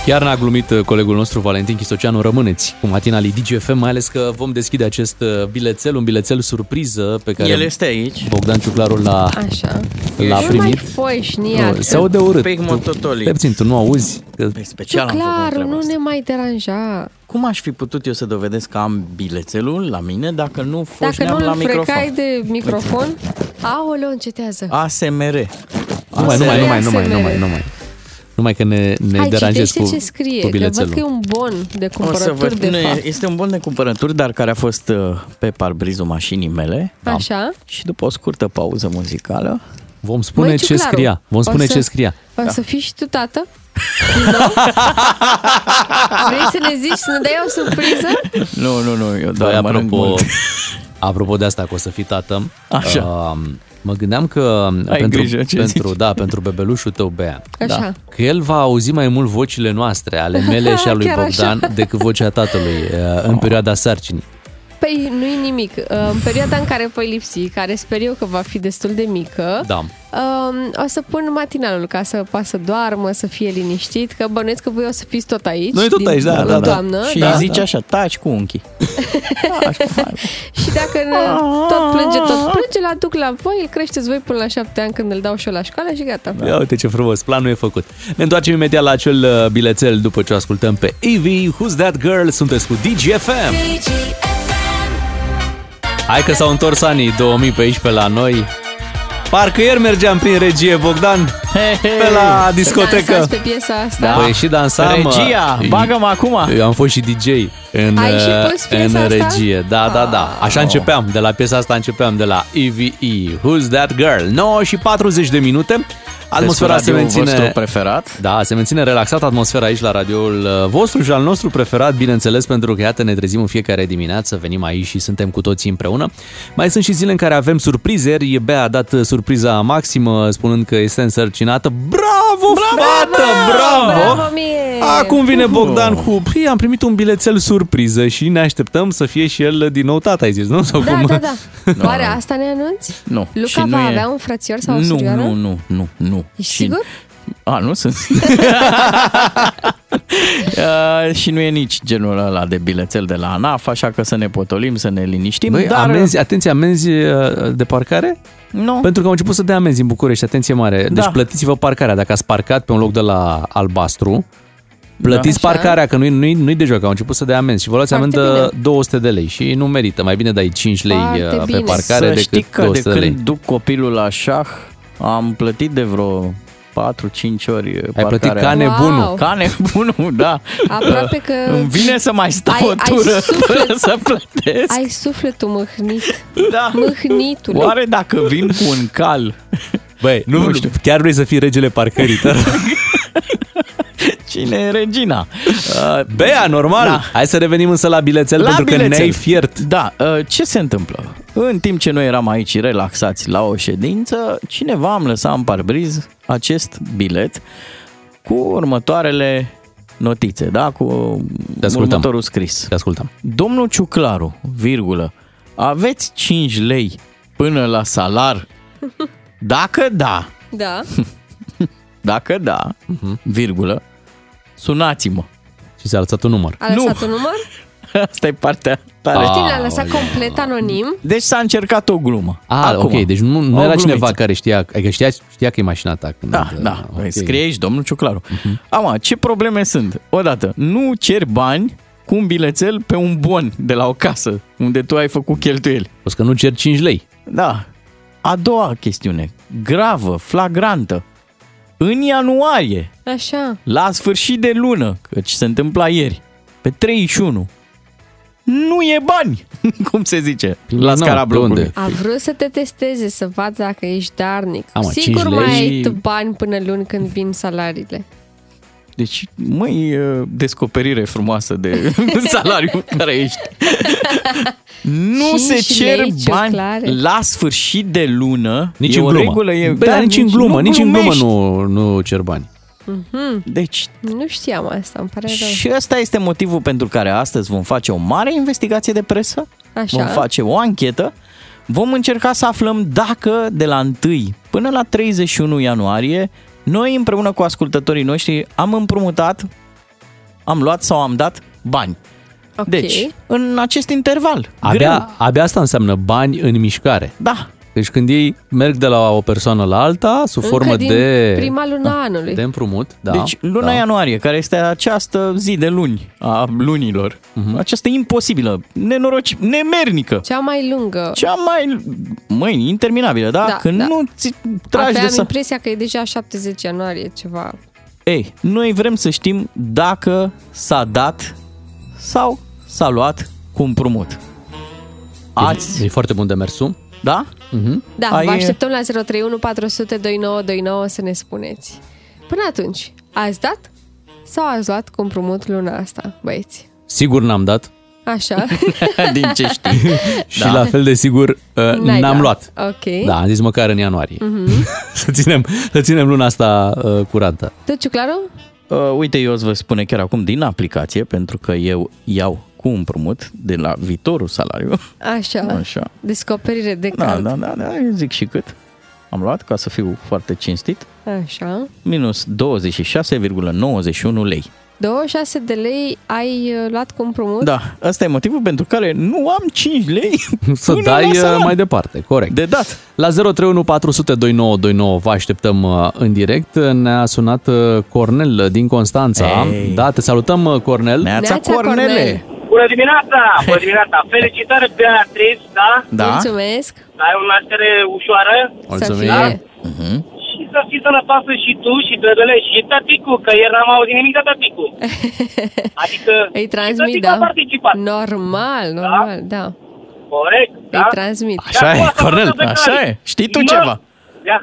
Chiar n-a glumit uh, colegul nostru Valentin Chisoceanu, rămâneți cu matinalii DGFM, mai ales că vom deschide acest uh, bilețel, un bilețel surpriză pe care El este aici. Bogdan Ciuclaru l-a, Așa. l-a Nu mai primit. foi șniac. Nu, se aude urât. Pic mototoli. Stai puțin, tu nu auzi? Că... Păi special am făcut Clar, treaba nu asta. ne mai deranja. Cum aș fi putut eu să dovedesc că am bilețelul la mine dacă nu Dacă foșneam nu la îl microfon? frecai de microfon, aoleo, încetează. ASMR. Nu mai, nu mai, nu mai, nu mai, ASMR. nu mai, nu mai. Numai că ne, ne Hai, deranjezi citește cu, ce scrie, cu că bilețelul. văd că e un bon de O să cumpărături văd, de nu, fapt. e- este un bon de cumpărături, dar care a fost uh, pe parbrizul mașinii mele. Așa. Și după o scurtă pauză muzicală, Vom spune Măi, ce Ciuclaru, scria. Vom o spune să- ce scria. O să fii și tu tată? Din [laughs] nou? Vrei să ne zici, să ne dai o surpriză? nu, nu, nu, eu Băi, doar mănânc apropo, mult. apropo de asta, că o să fii tată, Așa. uh, mă gândeam că Ai pentru, grijă ce pentru, zici. da, pentru bebelușul tău, Bea, Așa. da, că el va auzi mai mult vocile noastre, ale mele și a lui [laughs] Chiar Bogdan, așa. decât vocea tatălui uh, în perioada sarcinii. Păi nu-i nimic. În perioada în care voi lipsi, care sper eu că va fi destul de mică, Da. um, o să pun matinalul ca să poată să doarmă, să fie liniștit, că bănuiesc că voi o să fiți tot aici. Noi tot aici, da, în da, da. toamnă, și da? îi zice așa, taci cu unchii. [laughs] Și dacă ne, tot plânge, tot plânge, îl aduc la voi, îl creșteți voi până la șapte ani când îl dau și eu la școală și gata. Ia uite ce frumos, planul e făcut. Ne întoarcem imediat la acel uh, bilețel după ce o ascultăm pe AV, Who's That Girl? Sunteți cu DGFM. Hai că s-au întors anii 2000 pe aici pe la noi. Parcă ieri mergeam prin regie, Bogdan, pe la discotecă. Dansați pe piesa asta. Da. Păi și dansam. Regia, uh, bagă-mă acum. Eu am fost și DJ în, Ai și uh, pus în piesa asta? regie. Da, da, da. Așa începeam. De la piesa asta începeam de la EVE. Who's That Girl? 9 și 40 de minute. Atmosfera se radioul menține... vostru preferat. Da, se menține relaxată atmosfera aici la radioul uh, vostru și al nostru preferat, bineînțeles, pentru că iată ne trezim în fiecare dimineață, venim aici și suntem cu toții împreună. Mai sunt și zile în care avem surprizeri. Bea a dat uh, surpriza maximă spunând că este însărcinată. Bravo, fată, bravo! Bravo mie! Acum vine Bogdan cu, păi, am primit un bilețel surpriză și ne așteptăm să fie și el din nou tata, ai zis, nu? Sau Da, cum? da, da. [laughs] Oare asta ne anunți? Nu. Luca și nu va e... avea un frățior sau o nu, surioară? nu, nu, nu, nu. Ești Și- sigur? A, nu sunt. [laughs] [laughs] Uh, și nu e nici genul ăla de bilețel de la ANAF, așa că să ne potolim, să ne liniștim. Băi, dar amenzi, atenție, amenzi uh, de parcare? Nu. Pentru că au început să dea amenzi în București, atenție mare. Deci Da. plătiți-vă parcarea. Dacă ați parcat pe un loc de la albastru, plătiți Da. Așa. parcarea, că nu-i, nu-i, nu-i de joc, au început să dea amenzi și vă luați Foarte amendă bine. 200 de lei și nu merită. Mai bine dai 5 lei Foarte uh, pe bine. parcare să decât știi că de 200 de când lei. duc copilul la șah, am plătit de vreo 4-5 ori Ai plătit parcarea. ca nebunul. Wow. Ca nebunul, da. Aproape că Îmi vine să mai stau Ai- o ai tură [laughs] suflet. fără să plătesc. ai sufletul mâhnit. Da. Mâhnitule. Oare dacă vin cu un cal, Băi, nu, Nu știu, chiar vrei să fii regele parcării. te rog. [laughs] cine e regina? Uh, Bea, normal. Da. Hai să revenim însă la bilețel, La pentru că bilețel. ne-ai fiert. Da, uh, ce se întâmplă? În timp ce noi eram aici relaxați la o ședință, cineva am lăsat în parbriz acest bilet cu următoarele notițe, da? Cu ascultăm. următorul scris. Te ascultăm. Domnul Ciuclaru, virgulă, aveți 5 lei până la salar? [laughs] Dacă da, Da. [laughs] Dacă da, virgulă, sunați-mă. Și s-a lăsat un număr. A lăsat un număr? [laughs] Asta e partea tare. Știi, l-a lăsat complet anonim. Deci s-a încercat o glumă. Ah, Acum. ok, deci nu, nu O era glumiță. cineva care știa, adică știa, știa că e mașina ta. Când, Da, da, ok. scrie aici domnul Ciuclaru. Ama, ce probleme sunt? Odată, nu ceri bani cu un bilețel pe un bon de la o casă unde tu ai făcut cheltuieli. O că nu cer 5 lei. Da. A doua chestiune, gravă, flagrantă. În ianuarie, Așa. la sfârșit de lună, căci se întâmpla ieri, pe 31, nu e bani, [laughs] cum se zice, la scara blocului. A vrut să te testeze, să vadă dacă ești darnic. Am, Sigur cinci mai lei. ai tu bani până luni când vin salariile. Deci, măi, e, descoperire frumoasă de [laughs] salariu care ești. Nu se Cinci cer lei, bani cioclare. la sfârșit de lună. Nici e în o glumă. regulă. E, Bă, dar nici în glumă, nu nici în glumă glumești. nu, nu cer bani. Mhm. Deci... Nu știam asta, îmi pare rău. Și ăsta este motivul pentru care astăzi vom face o mare investigație de presă, Așa. vom face o anchetă, vom încerca să aflăm dacă de la 1 până la 31 ianuarie noi împreună cu ascultătorii noștri am împrumutat, am luat sau am dat bani. Ok. Deci, în acest interval. Abia, abia asta înseamnă bani în mișcare. Da. Deci când ei merg de la o persoană la alta, sub Încă formă din de, prima lună a anului. de împrumut. Da, deci luna da. ianuarie, care este această zi de luni a lunilor, Mhm. această imposibilă, nenoroci, nemernică, Cea mai lungă. cea mai, măi, interminabilă, da? Da, Când da. nu ți tragi Abia de am să... impresia că e deja 70 ianuarie ceva. Ei, noi vrem să știm dacă s-a dat sau s-a luat cu împrumut. Ați... E foarte bun de mersul. Da? Mhm. Da, Ai- vă așteptăm la 031 400 2929 să ne spuneți. Până atunci, ați dat sau ați luat cu împrumut luna asta, băieți? Sigur n-am dat. Așa. [laughs] Din ce știi. [laughs] Și la fel de sigur uh, N-ai n-am dat. luat. Ok. Da, am zis măcar în ianuarie. Mhm. [laughs] să, ținem, să ținem luna asta uh, curantă. Tu, Ciuclaru? Uh, uite, eu îți vă spune chiar acum din aplicație, pentru că eu iau cu împrumut de la viitorul salariu. Așa. Așa. Descoperire de Da, cald. da, da, da, eu zic și cât. Am luat, ca să fiu foarte cinstit, Așa. minus 26,91 lei. 26 de lei ai uh, luat cu împrumut? Da, ăsta e motivul pentru care nu am 5 lei [laughs] Să până dai la uh, salariu. mai departe, corect. De dat. La 031 400 2929 vă așteptăm uh, în direct. Ne-a sunat uh, Cornel uh, din Constanța. Ei. Da, te salutăm uh, Cornel. Neața, Neața, Cornele. Cornel. Bună dimineața! Bună dimineața! Felicitări, Beatriz, da? Da? Mulțumesc. Ai o naștere ușoară Mulțumim. Să fie. Mhm. și să fii sănătoasă și tu și Dădăle și tăticu, că ieri n-am auzit nimic de tăticu. [laughs] Adică Îi și transmit, tăticu da. a participat. Normal, normal, da. Corect, da? Îi transmit. Așa e, Acum să Cornel, vorbesc așa Becali. e. Știi tu Nu. ceva. Da.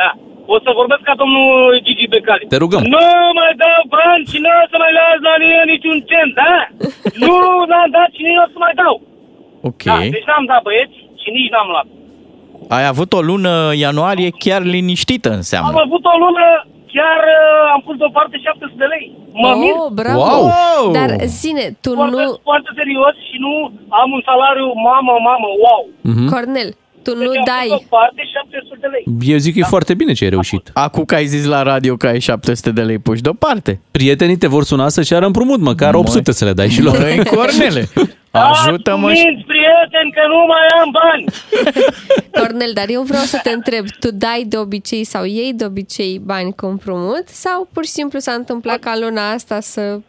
Da. O să vorbesc ca domnul Gigi Becali. Te rugăm. Nu mai dau bani și nu o să mai las la mine niciun cent, da? [laughs] nu n-am dat și nici nu o să mai dau. Ok. Da, deci n-am dat băieți și nici n-am luat. Ai avut o lună ianuarie chiar liniștită Am înseamnă. avut o lună, chiar uh, am pus deoparte 700 de lei. Mă mir. Oh, bravo. Wow! Dar zine, tu Foarte, nu... foarte serios și nu am un salariu mamă, mamă, wow. Mhm. Cornel, tu nu Deci am pus dai... deoparte 700 de lei. Eu zic că e foarte bine ce ai reușit. Acum că ai zis la radio că ai 700 de lei puși deoparte. Prietenii te vor suna să ceară împrumut, măcar 800 să le dai și lor. Măi, Cornele, [laughs] ajută-mă Dați și... minți, prieteni, că nu mai am bani. [laughs] Cornel, dar eu vreau să te întreb, tu dai de obicei sau iei de obicei bani cu împrumut sau pur și simplu s-a întâmplat ca luna asta să,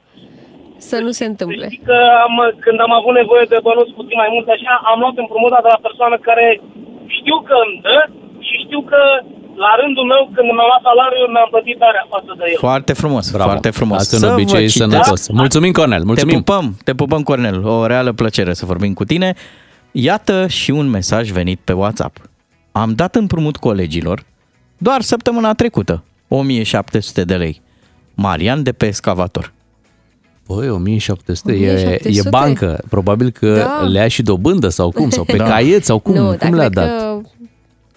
să nu se întâmple? Știi că am, când am avut nevoie de bănuți puțin mai mult așa, am luat împrumutat de la persoană care știu că îmi dă și știu că la rândul meu, când mi-am luat salariul, mi-am plătit tarea față de el. Foarte frumos, Bravo. foarte frumos. Asta e Să un vă obicei citesc. sănătos. Mulțumim, Cornel, Te mulțumim. pupăm, te pupăm, Cornel. O reală plăcere să vorbim cu tine. Iată și un mesaj venit pe WhatsApp. Am dat împrumut colegilor doar săptămâna trecută, 1700 de lei. Marian de pe excavator. Păi, 1700, e, 1700? e bancă. Probabil că Da. le-a și dobândă sau cum, sau pe Da. caiet sau cum, nu, cum dar le-a cred dat. că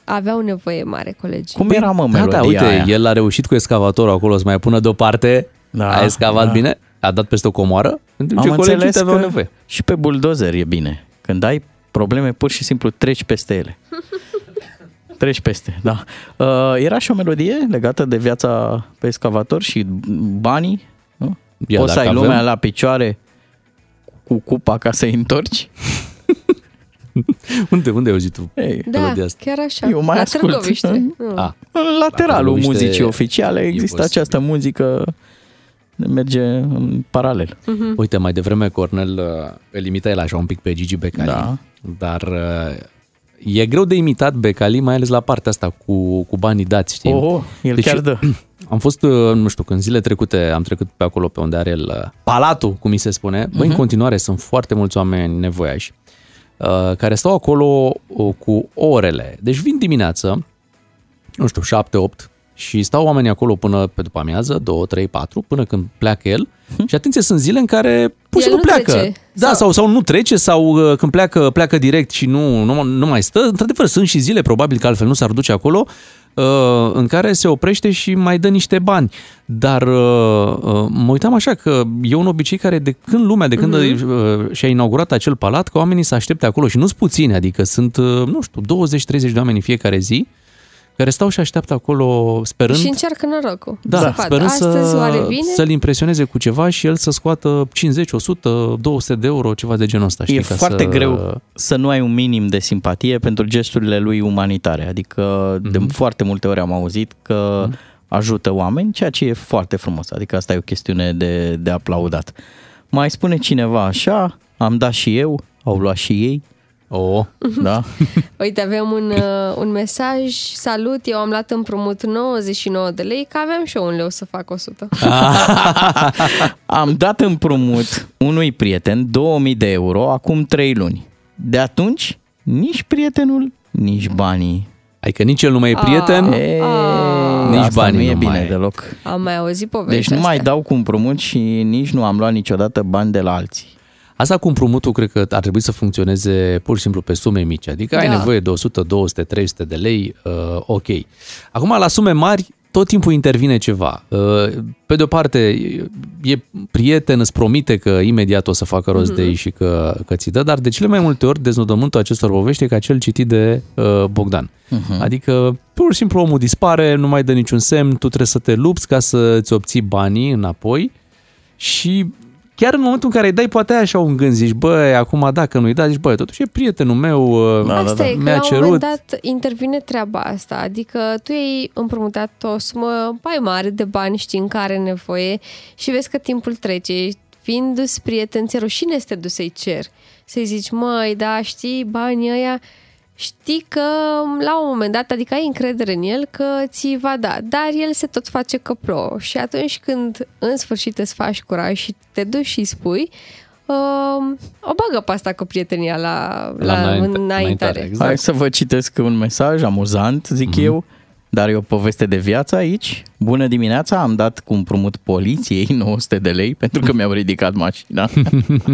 aveau nevoie mare colegii. Cum era, mă, Da, melodia da, uite, aia? el a reușit cu excavatorul acolo să mai pună deoparte, Da, a excavat da. bine, a dat peste o comoară, în timp Am ce colegii înțeles te aveau că nevoie. și pe buldozer e bine. Când ai probleme, pur și simplu treci peste ele. [laughs] Treci peste, da. Uh, era și o melodie legată de viața pe excavator și banii. Nu? Ia, Poți să ai dacă lumea avem. la picioare cu cupa ca să-i întorci? [laughs] unde, unde ai auzit tu Ei, Da, melodia asta? chiar așa. Eu mai la ascult. Târgoviște. Mm. [laughs] Ah. În lateralul Târgoviște muzicii oficiale e există posibil. această muzică merge în paralel. Mhm. Uite, mai devreme Cornel uh, îl imita el așa un pic pe Gigi Becali, Da. dar uh, e greu de imitat Becali, mai ales la partea asta cu, cu banii dați, știi? Oh, el chiar dă. [clears throat] Am fost, uh, nu știu, când zile trecute am trecut pe acolo pe unde are el uh, palatul, cum mi se spune. Băi, în Mhm. continuare sunt foarte mulți oameni nevoiași uh, care stau acolo uh, cu orele. Deci vin dimineață, nu știu, 7-8 și stau oamenii acolo până pe după amiază, 2, 3, 4, până când pleacă el. Și atenție, sunt zile în care pur și El simplu nu pleacă. trece. Da, sau, sau nu trece, sau uh, când pleacă, pleacă direct și nu, nu, nu mai stă. Într-adevăr, sunt și zile, probabil că altfel nu s-ar duce acolo, uh, în care se oprește și mai dă niște bani. Dar uh, uh, mă uitam așa că e un obicei care de când lumea, de când Mhm. uh, și-a inaugurat acel palat, că oamenii să aștepte acolo și nu sunt puțini, adică sunt, uh, nu știu, 20-30 de oameni în fiecare zi care stau și așteaptă acolo sperând Și încearcă norocul. da, să vadă. sperând Astăzi să, oare vine? să-l impresioneze cu ceva și el să scoată 50, 100, 200 de euro, ceva de genul ăsta. Știi, E ca foarte să... greu să nu ai un minim de simpatie pentru gesturile lui umanitare. Adică de Mhm. foarte multe ori am auzit că ajută oameni, ceea ce e foarte frumos. Adică asta e o chestiune de, de aplaudat. Mai spune cineva așa, am dat și eu, au luat și ei. Oh. Da? [laughs] Uite, avem un, [laughs] uh, un mesaj. Salut, eu am luat împrumut 99 de lei, că aveam și eu un leu să fac 100. [laughs] Am dat împrumut unui prieten 2000 de euro acum 3 luni. De atunci, nici prietenul, nici banii. Adică nici el nu mai e prieten, E, nici asta banii nu e nu bine mai- deloc. Am mai auzit povestea Deci nu mai astea. dau cu împrumut și nici nu am luat niciodată bani de la alții. Asta cu împrumutul cred că ar trebui să funcționeze pur și simplu pe sume mici. Adică ai Da. nevoie de 100, 200, 300 de lei, uh, ok. Acum, la sume mari, tot timpul intervine ceva. Uh, pe de o parte, e prieten, îți promite că imediat o să facă rost Mhm. de ei și că, că ți dă, dar de cele mai multe ori deznodământul acestor povești e ca cel citit de uh, Bogdan. Mhm. Adică, pur și simplu, omul dispare, nu mai dă niciun semn, tu trebuie să te lupți ca să-ți obții banii înapoi și chiar în momentul în care îi dai poate ai așa un gând, zici, băi, acum dacă nu-i da, zici, băi, totuși e prietenul meu, da, Asta e că mi-a la un cerut. moment dat intervine treaba asta, adică tu ai împrumutat o sumă mai mare de bani, știi în care are nevoie și vezi că timpul trece, fiind-ți prieten, ți rușine să te duci să-i cer, să-i zici, măi, da, știi, banii ăia, știi că la un moment dat, adică ai încredere în el că ți va da, dar el se tot face că plouă și atunci când în sfârșit îți faci curaj și te duci și îi spui, uh, o bagă pe asta cu prietenia la, la, la înaintare. exact. Hai să vă citesc un mesaj amuzant, zic Mhm. eu, dar e o poveste de viață aici. Bună dimineața, am dat cu împrumut poliției [laughs] 900 de lei pentru că mi-au ridicat mașina.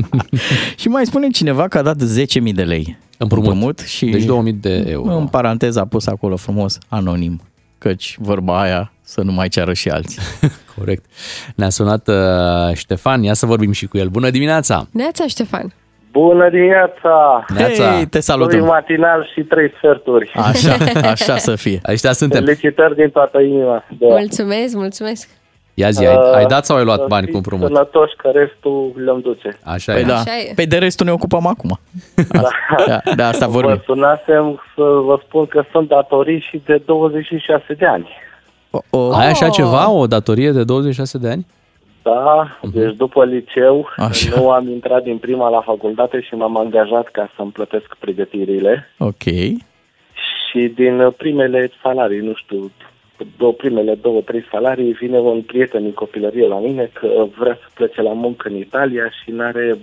[laughs] și mai spune cineva că a dat 10.000 de lei Împrumut. și Deci 2000 de euro. în paranteză a pus acolo frumos anonim, căci vorba aia să nu mai ceară și alții. [laughs] Corect. Ne-a sunat uh, Ștefan, ia să vorbim și cu el. Bună dimineața! Neața, Ștefan! Bună dimineața! Neața! Hei, te Doi salutăm! matinal și trei sferturi. Așa, [laughs] așa să fie. Ăștia suntem. Felicitări din toată inima. Da. Mulțumesc, mulțumesc! Ia zi, ai, Uh, ai dat sau ai luat să bani fiți cu împrumut? Sănătoși, că restul le-am duce. Așa Păi e. da, Așa e. pe de restul ne ocupăm acum. Da, [laughs] de asta vorbim. Vă sunasem să vă spun că sunt datorii și de 26 de ani. O, Ai așa ceva, o datorie de 26 de ani? Da, deci după liceu Așa. nu am intrat din prima la facultate și m-am angajat ca să-mi plătesc pregătirile. Ok. Și din primele salarii, nu știu, două, primele două, trei salarii, vine un prieten din copilărie la mine că vrea să plece la muncă în Italia și nu are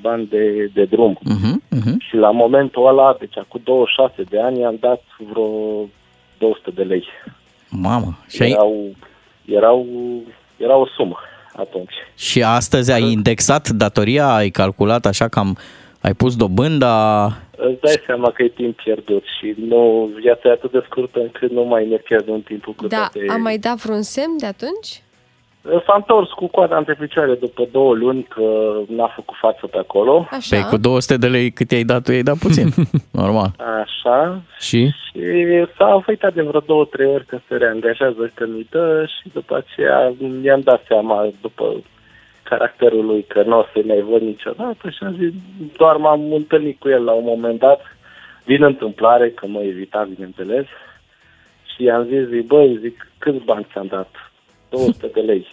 bani de, de drum. Uh-huh, uh-huh. Și la momentul ăla, deci acum 26 de ani, am dat vreo 200 de lei. Mamă. Și, ai, Erau, erau, era o sumă atunci. și astăzi ai indexat datoria, ai calculat așa că am, ai pus dobânda. Îți dai seama că e timp pierdut și nu, viața e atât de scurtă încât nu mai ne pierdem timpul cu Da, toate... am mai dat vreun semn de atunci? S-a întors cu coada între picioare după două luni că n-a făcut față pe acolo. Așa. Păi cu 200 de lei cât i-ai dat tu, i-ai dat puțin. [laughs] Normal. Așa. Și? Și s-a afaitat de vreo două, trei ori că se reangajează că mi dă și după aceea mi-am dat seama după caracterul lui că nu o să mai văd niciodată și am zis, doar m-am întâlnit cu el la un moment dat, din întâmplare, că mă evita, bineînțeles, și am zis, zic, băi, zic, câți bani ți-am dat? 200 de lei.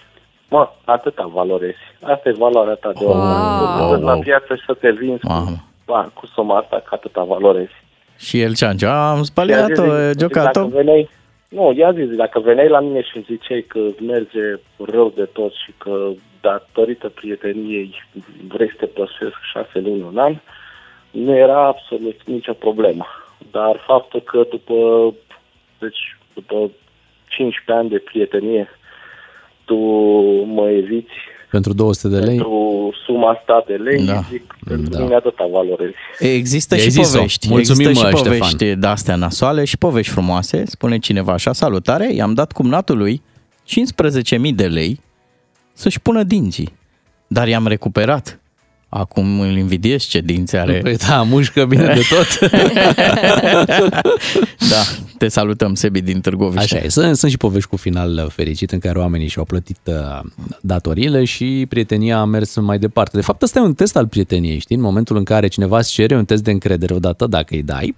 Mă, atâta valorezi. Asta e valoarea ta de om. Să te la piață și să te vinzi cu, bani, cu suma asta, că atâta valorezi. Și el ce-a zis? Am I-a spaliat-o, zis, e zic, giocat-o. Dacă veneai, nu, i-a zis, dacă veneai la mine și îmi ziceai că merge rău de tot și că datorită prieteniei vrei să te păstresc șase luni, un an, nu era absolut nicio problemă. Dar faptul că după, deci, după 15 ani de prietenie tu mă eviți Pentru 200 de lei? pentru suma asta de lei, Da. zic, pentru mine atâta valorezi. Există I-ai și zis-o. povești. Mulțumim, Există și mă, Ștefan. povești de-astea nasoale și povești frumoase. Spune cineva așa, salutare, i-am dat cumnatului 15.000 de lei să-și pună dinții. Dar i-am recuperat. Acum îl invidiez ce dinți are. Păi da, mușcă bine de tot. [laughs] da, te salutăm, Sebi din Târgoviște. Așa e, sunt, sunt și povești cu final fericit în care oamenii și-au plătit uh, datoriile și prietenia a mers mai departe. De fapt, ăsta e un test al prieteniei, știi? În momentul în care cineva îți cere un test de încredere odată, dacă îi dai,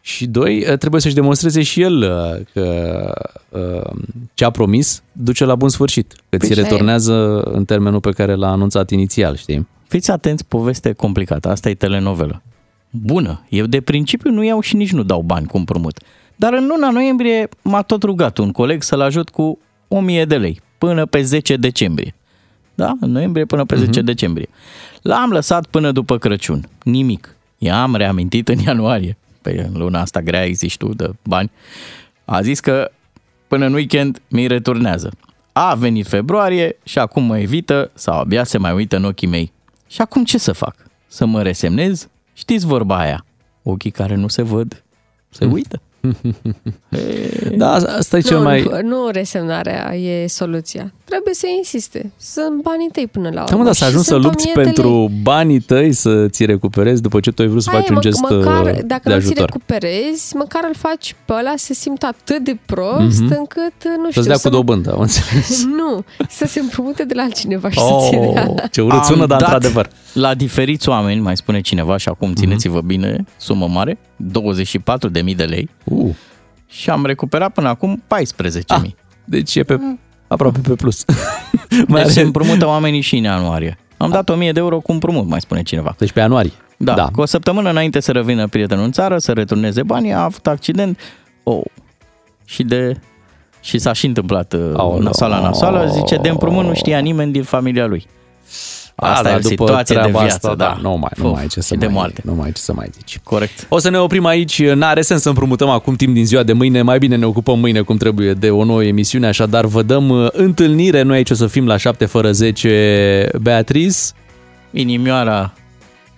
și doi, uh, trebuie să-și demonstreze și el uh, că uh, ce a promis duce la bun sfârșit, că ți Păi, returnează în termenul pe care l-a anunțat inițial, știi? Fiți atenți, poveste complicată. Asta e telenovelă. Bună. Eu de principiu nu iau și nici nu dau bani cu împrumut. Dar în luna noiembrie m-a tot rugat un coleg să-l ajut cu 1000 de lei până pe 10 decembrie. Da? În noiembrie până pe 10 decembrie. L-am lăsat până după Crăciun. Nimic. I-am reamintit în ianuarie. Pe luna asta grea zici tu de bani. A zis că până în weekend mi returnează. A venit februarie și acum mă evită sau abia se mai uită în ochii mei. Și acum ce să fac? Să mă resemnez? Știți vorba aia. Ochii care nu se văd, se uită. [laughs] Da, asta e cel nu, mai... Nu, nu resemnarea e soluția. Trebuie să insiste. Sunt banii tăi până la urmă. Da, mă, dar să Și ajungi să sunt lupți 1000 de lei. pentru banii tăi să ți recuperezi după ce tu ai vrut să Aia faci e, un mă- gest măcar, uh, dacă de nu ți ajutor. recuperezi, măcar îl faci pe ăla să se simtă atât de prost Mhm. încât, nu știu, Să-ți dea să cu dobândă, am înțeles. [laughs] Nu, să se împrumute de la altcineva și Oh, să-ți dea. ce urât sună, Am dar dat într-adevăr. La diferiți oameni, mai spune cineva și acum țineți-vă bine, sumă mare, 24.000 de lei. Uh. Și am recuperat până acum 14.000. Deci e pe, aproape pe plus. [laughs] Deci se împrumută oamenii și în ianuarie. Am dat 1000 de euro cu împrumut, mai spune cineva. Deci pe ianuarie. Da, Da. da. Cu o săptămână înainte să revină prietenul în țară, să returneze banii, a avut accident. Oh. Și de și s-a și întâmplat Aoleu. nasoala nasoală, zice, de împrumut nu știa nimeni din familia lui. Asta da, e o după situație de treaba viață, asta, da. Nu mai, nu Uf, mai ai ce să și de mai, moarte. Nu mai ai ce să mai zici. Corect. O să ne oprim aici. N-are sens să împrumutăm acum timp din ziua de mâine. Mai bine ne ocupăm mâine cum trebuie de o nouă emisiune. Așadar, vă dăm uh, întâlnire. Noi aici o să fim la 7 fără 10. Beatrice. Inimioara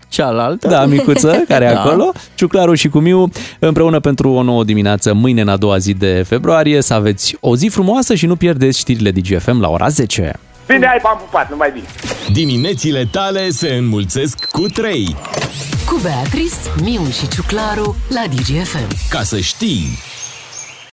cealaltă. Da, micuță, [laughs] care e Da. acolo. Ciuclaru și cu Miu împreună pentru o nouă dimineață mâine în a doua zi de februarie. Să aveți o zi frumoasă și nu pierdeți știrile DGFM la ora 10. Bine, ai m-am pupat, numai bine. Diminețile tale se înmulțesc cu 3. Cu Beatrice, Miu și Ciuclaru la DGFM. Ca să știi...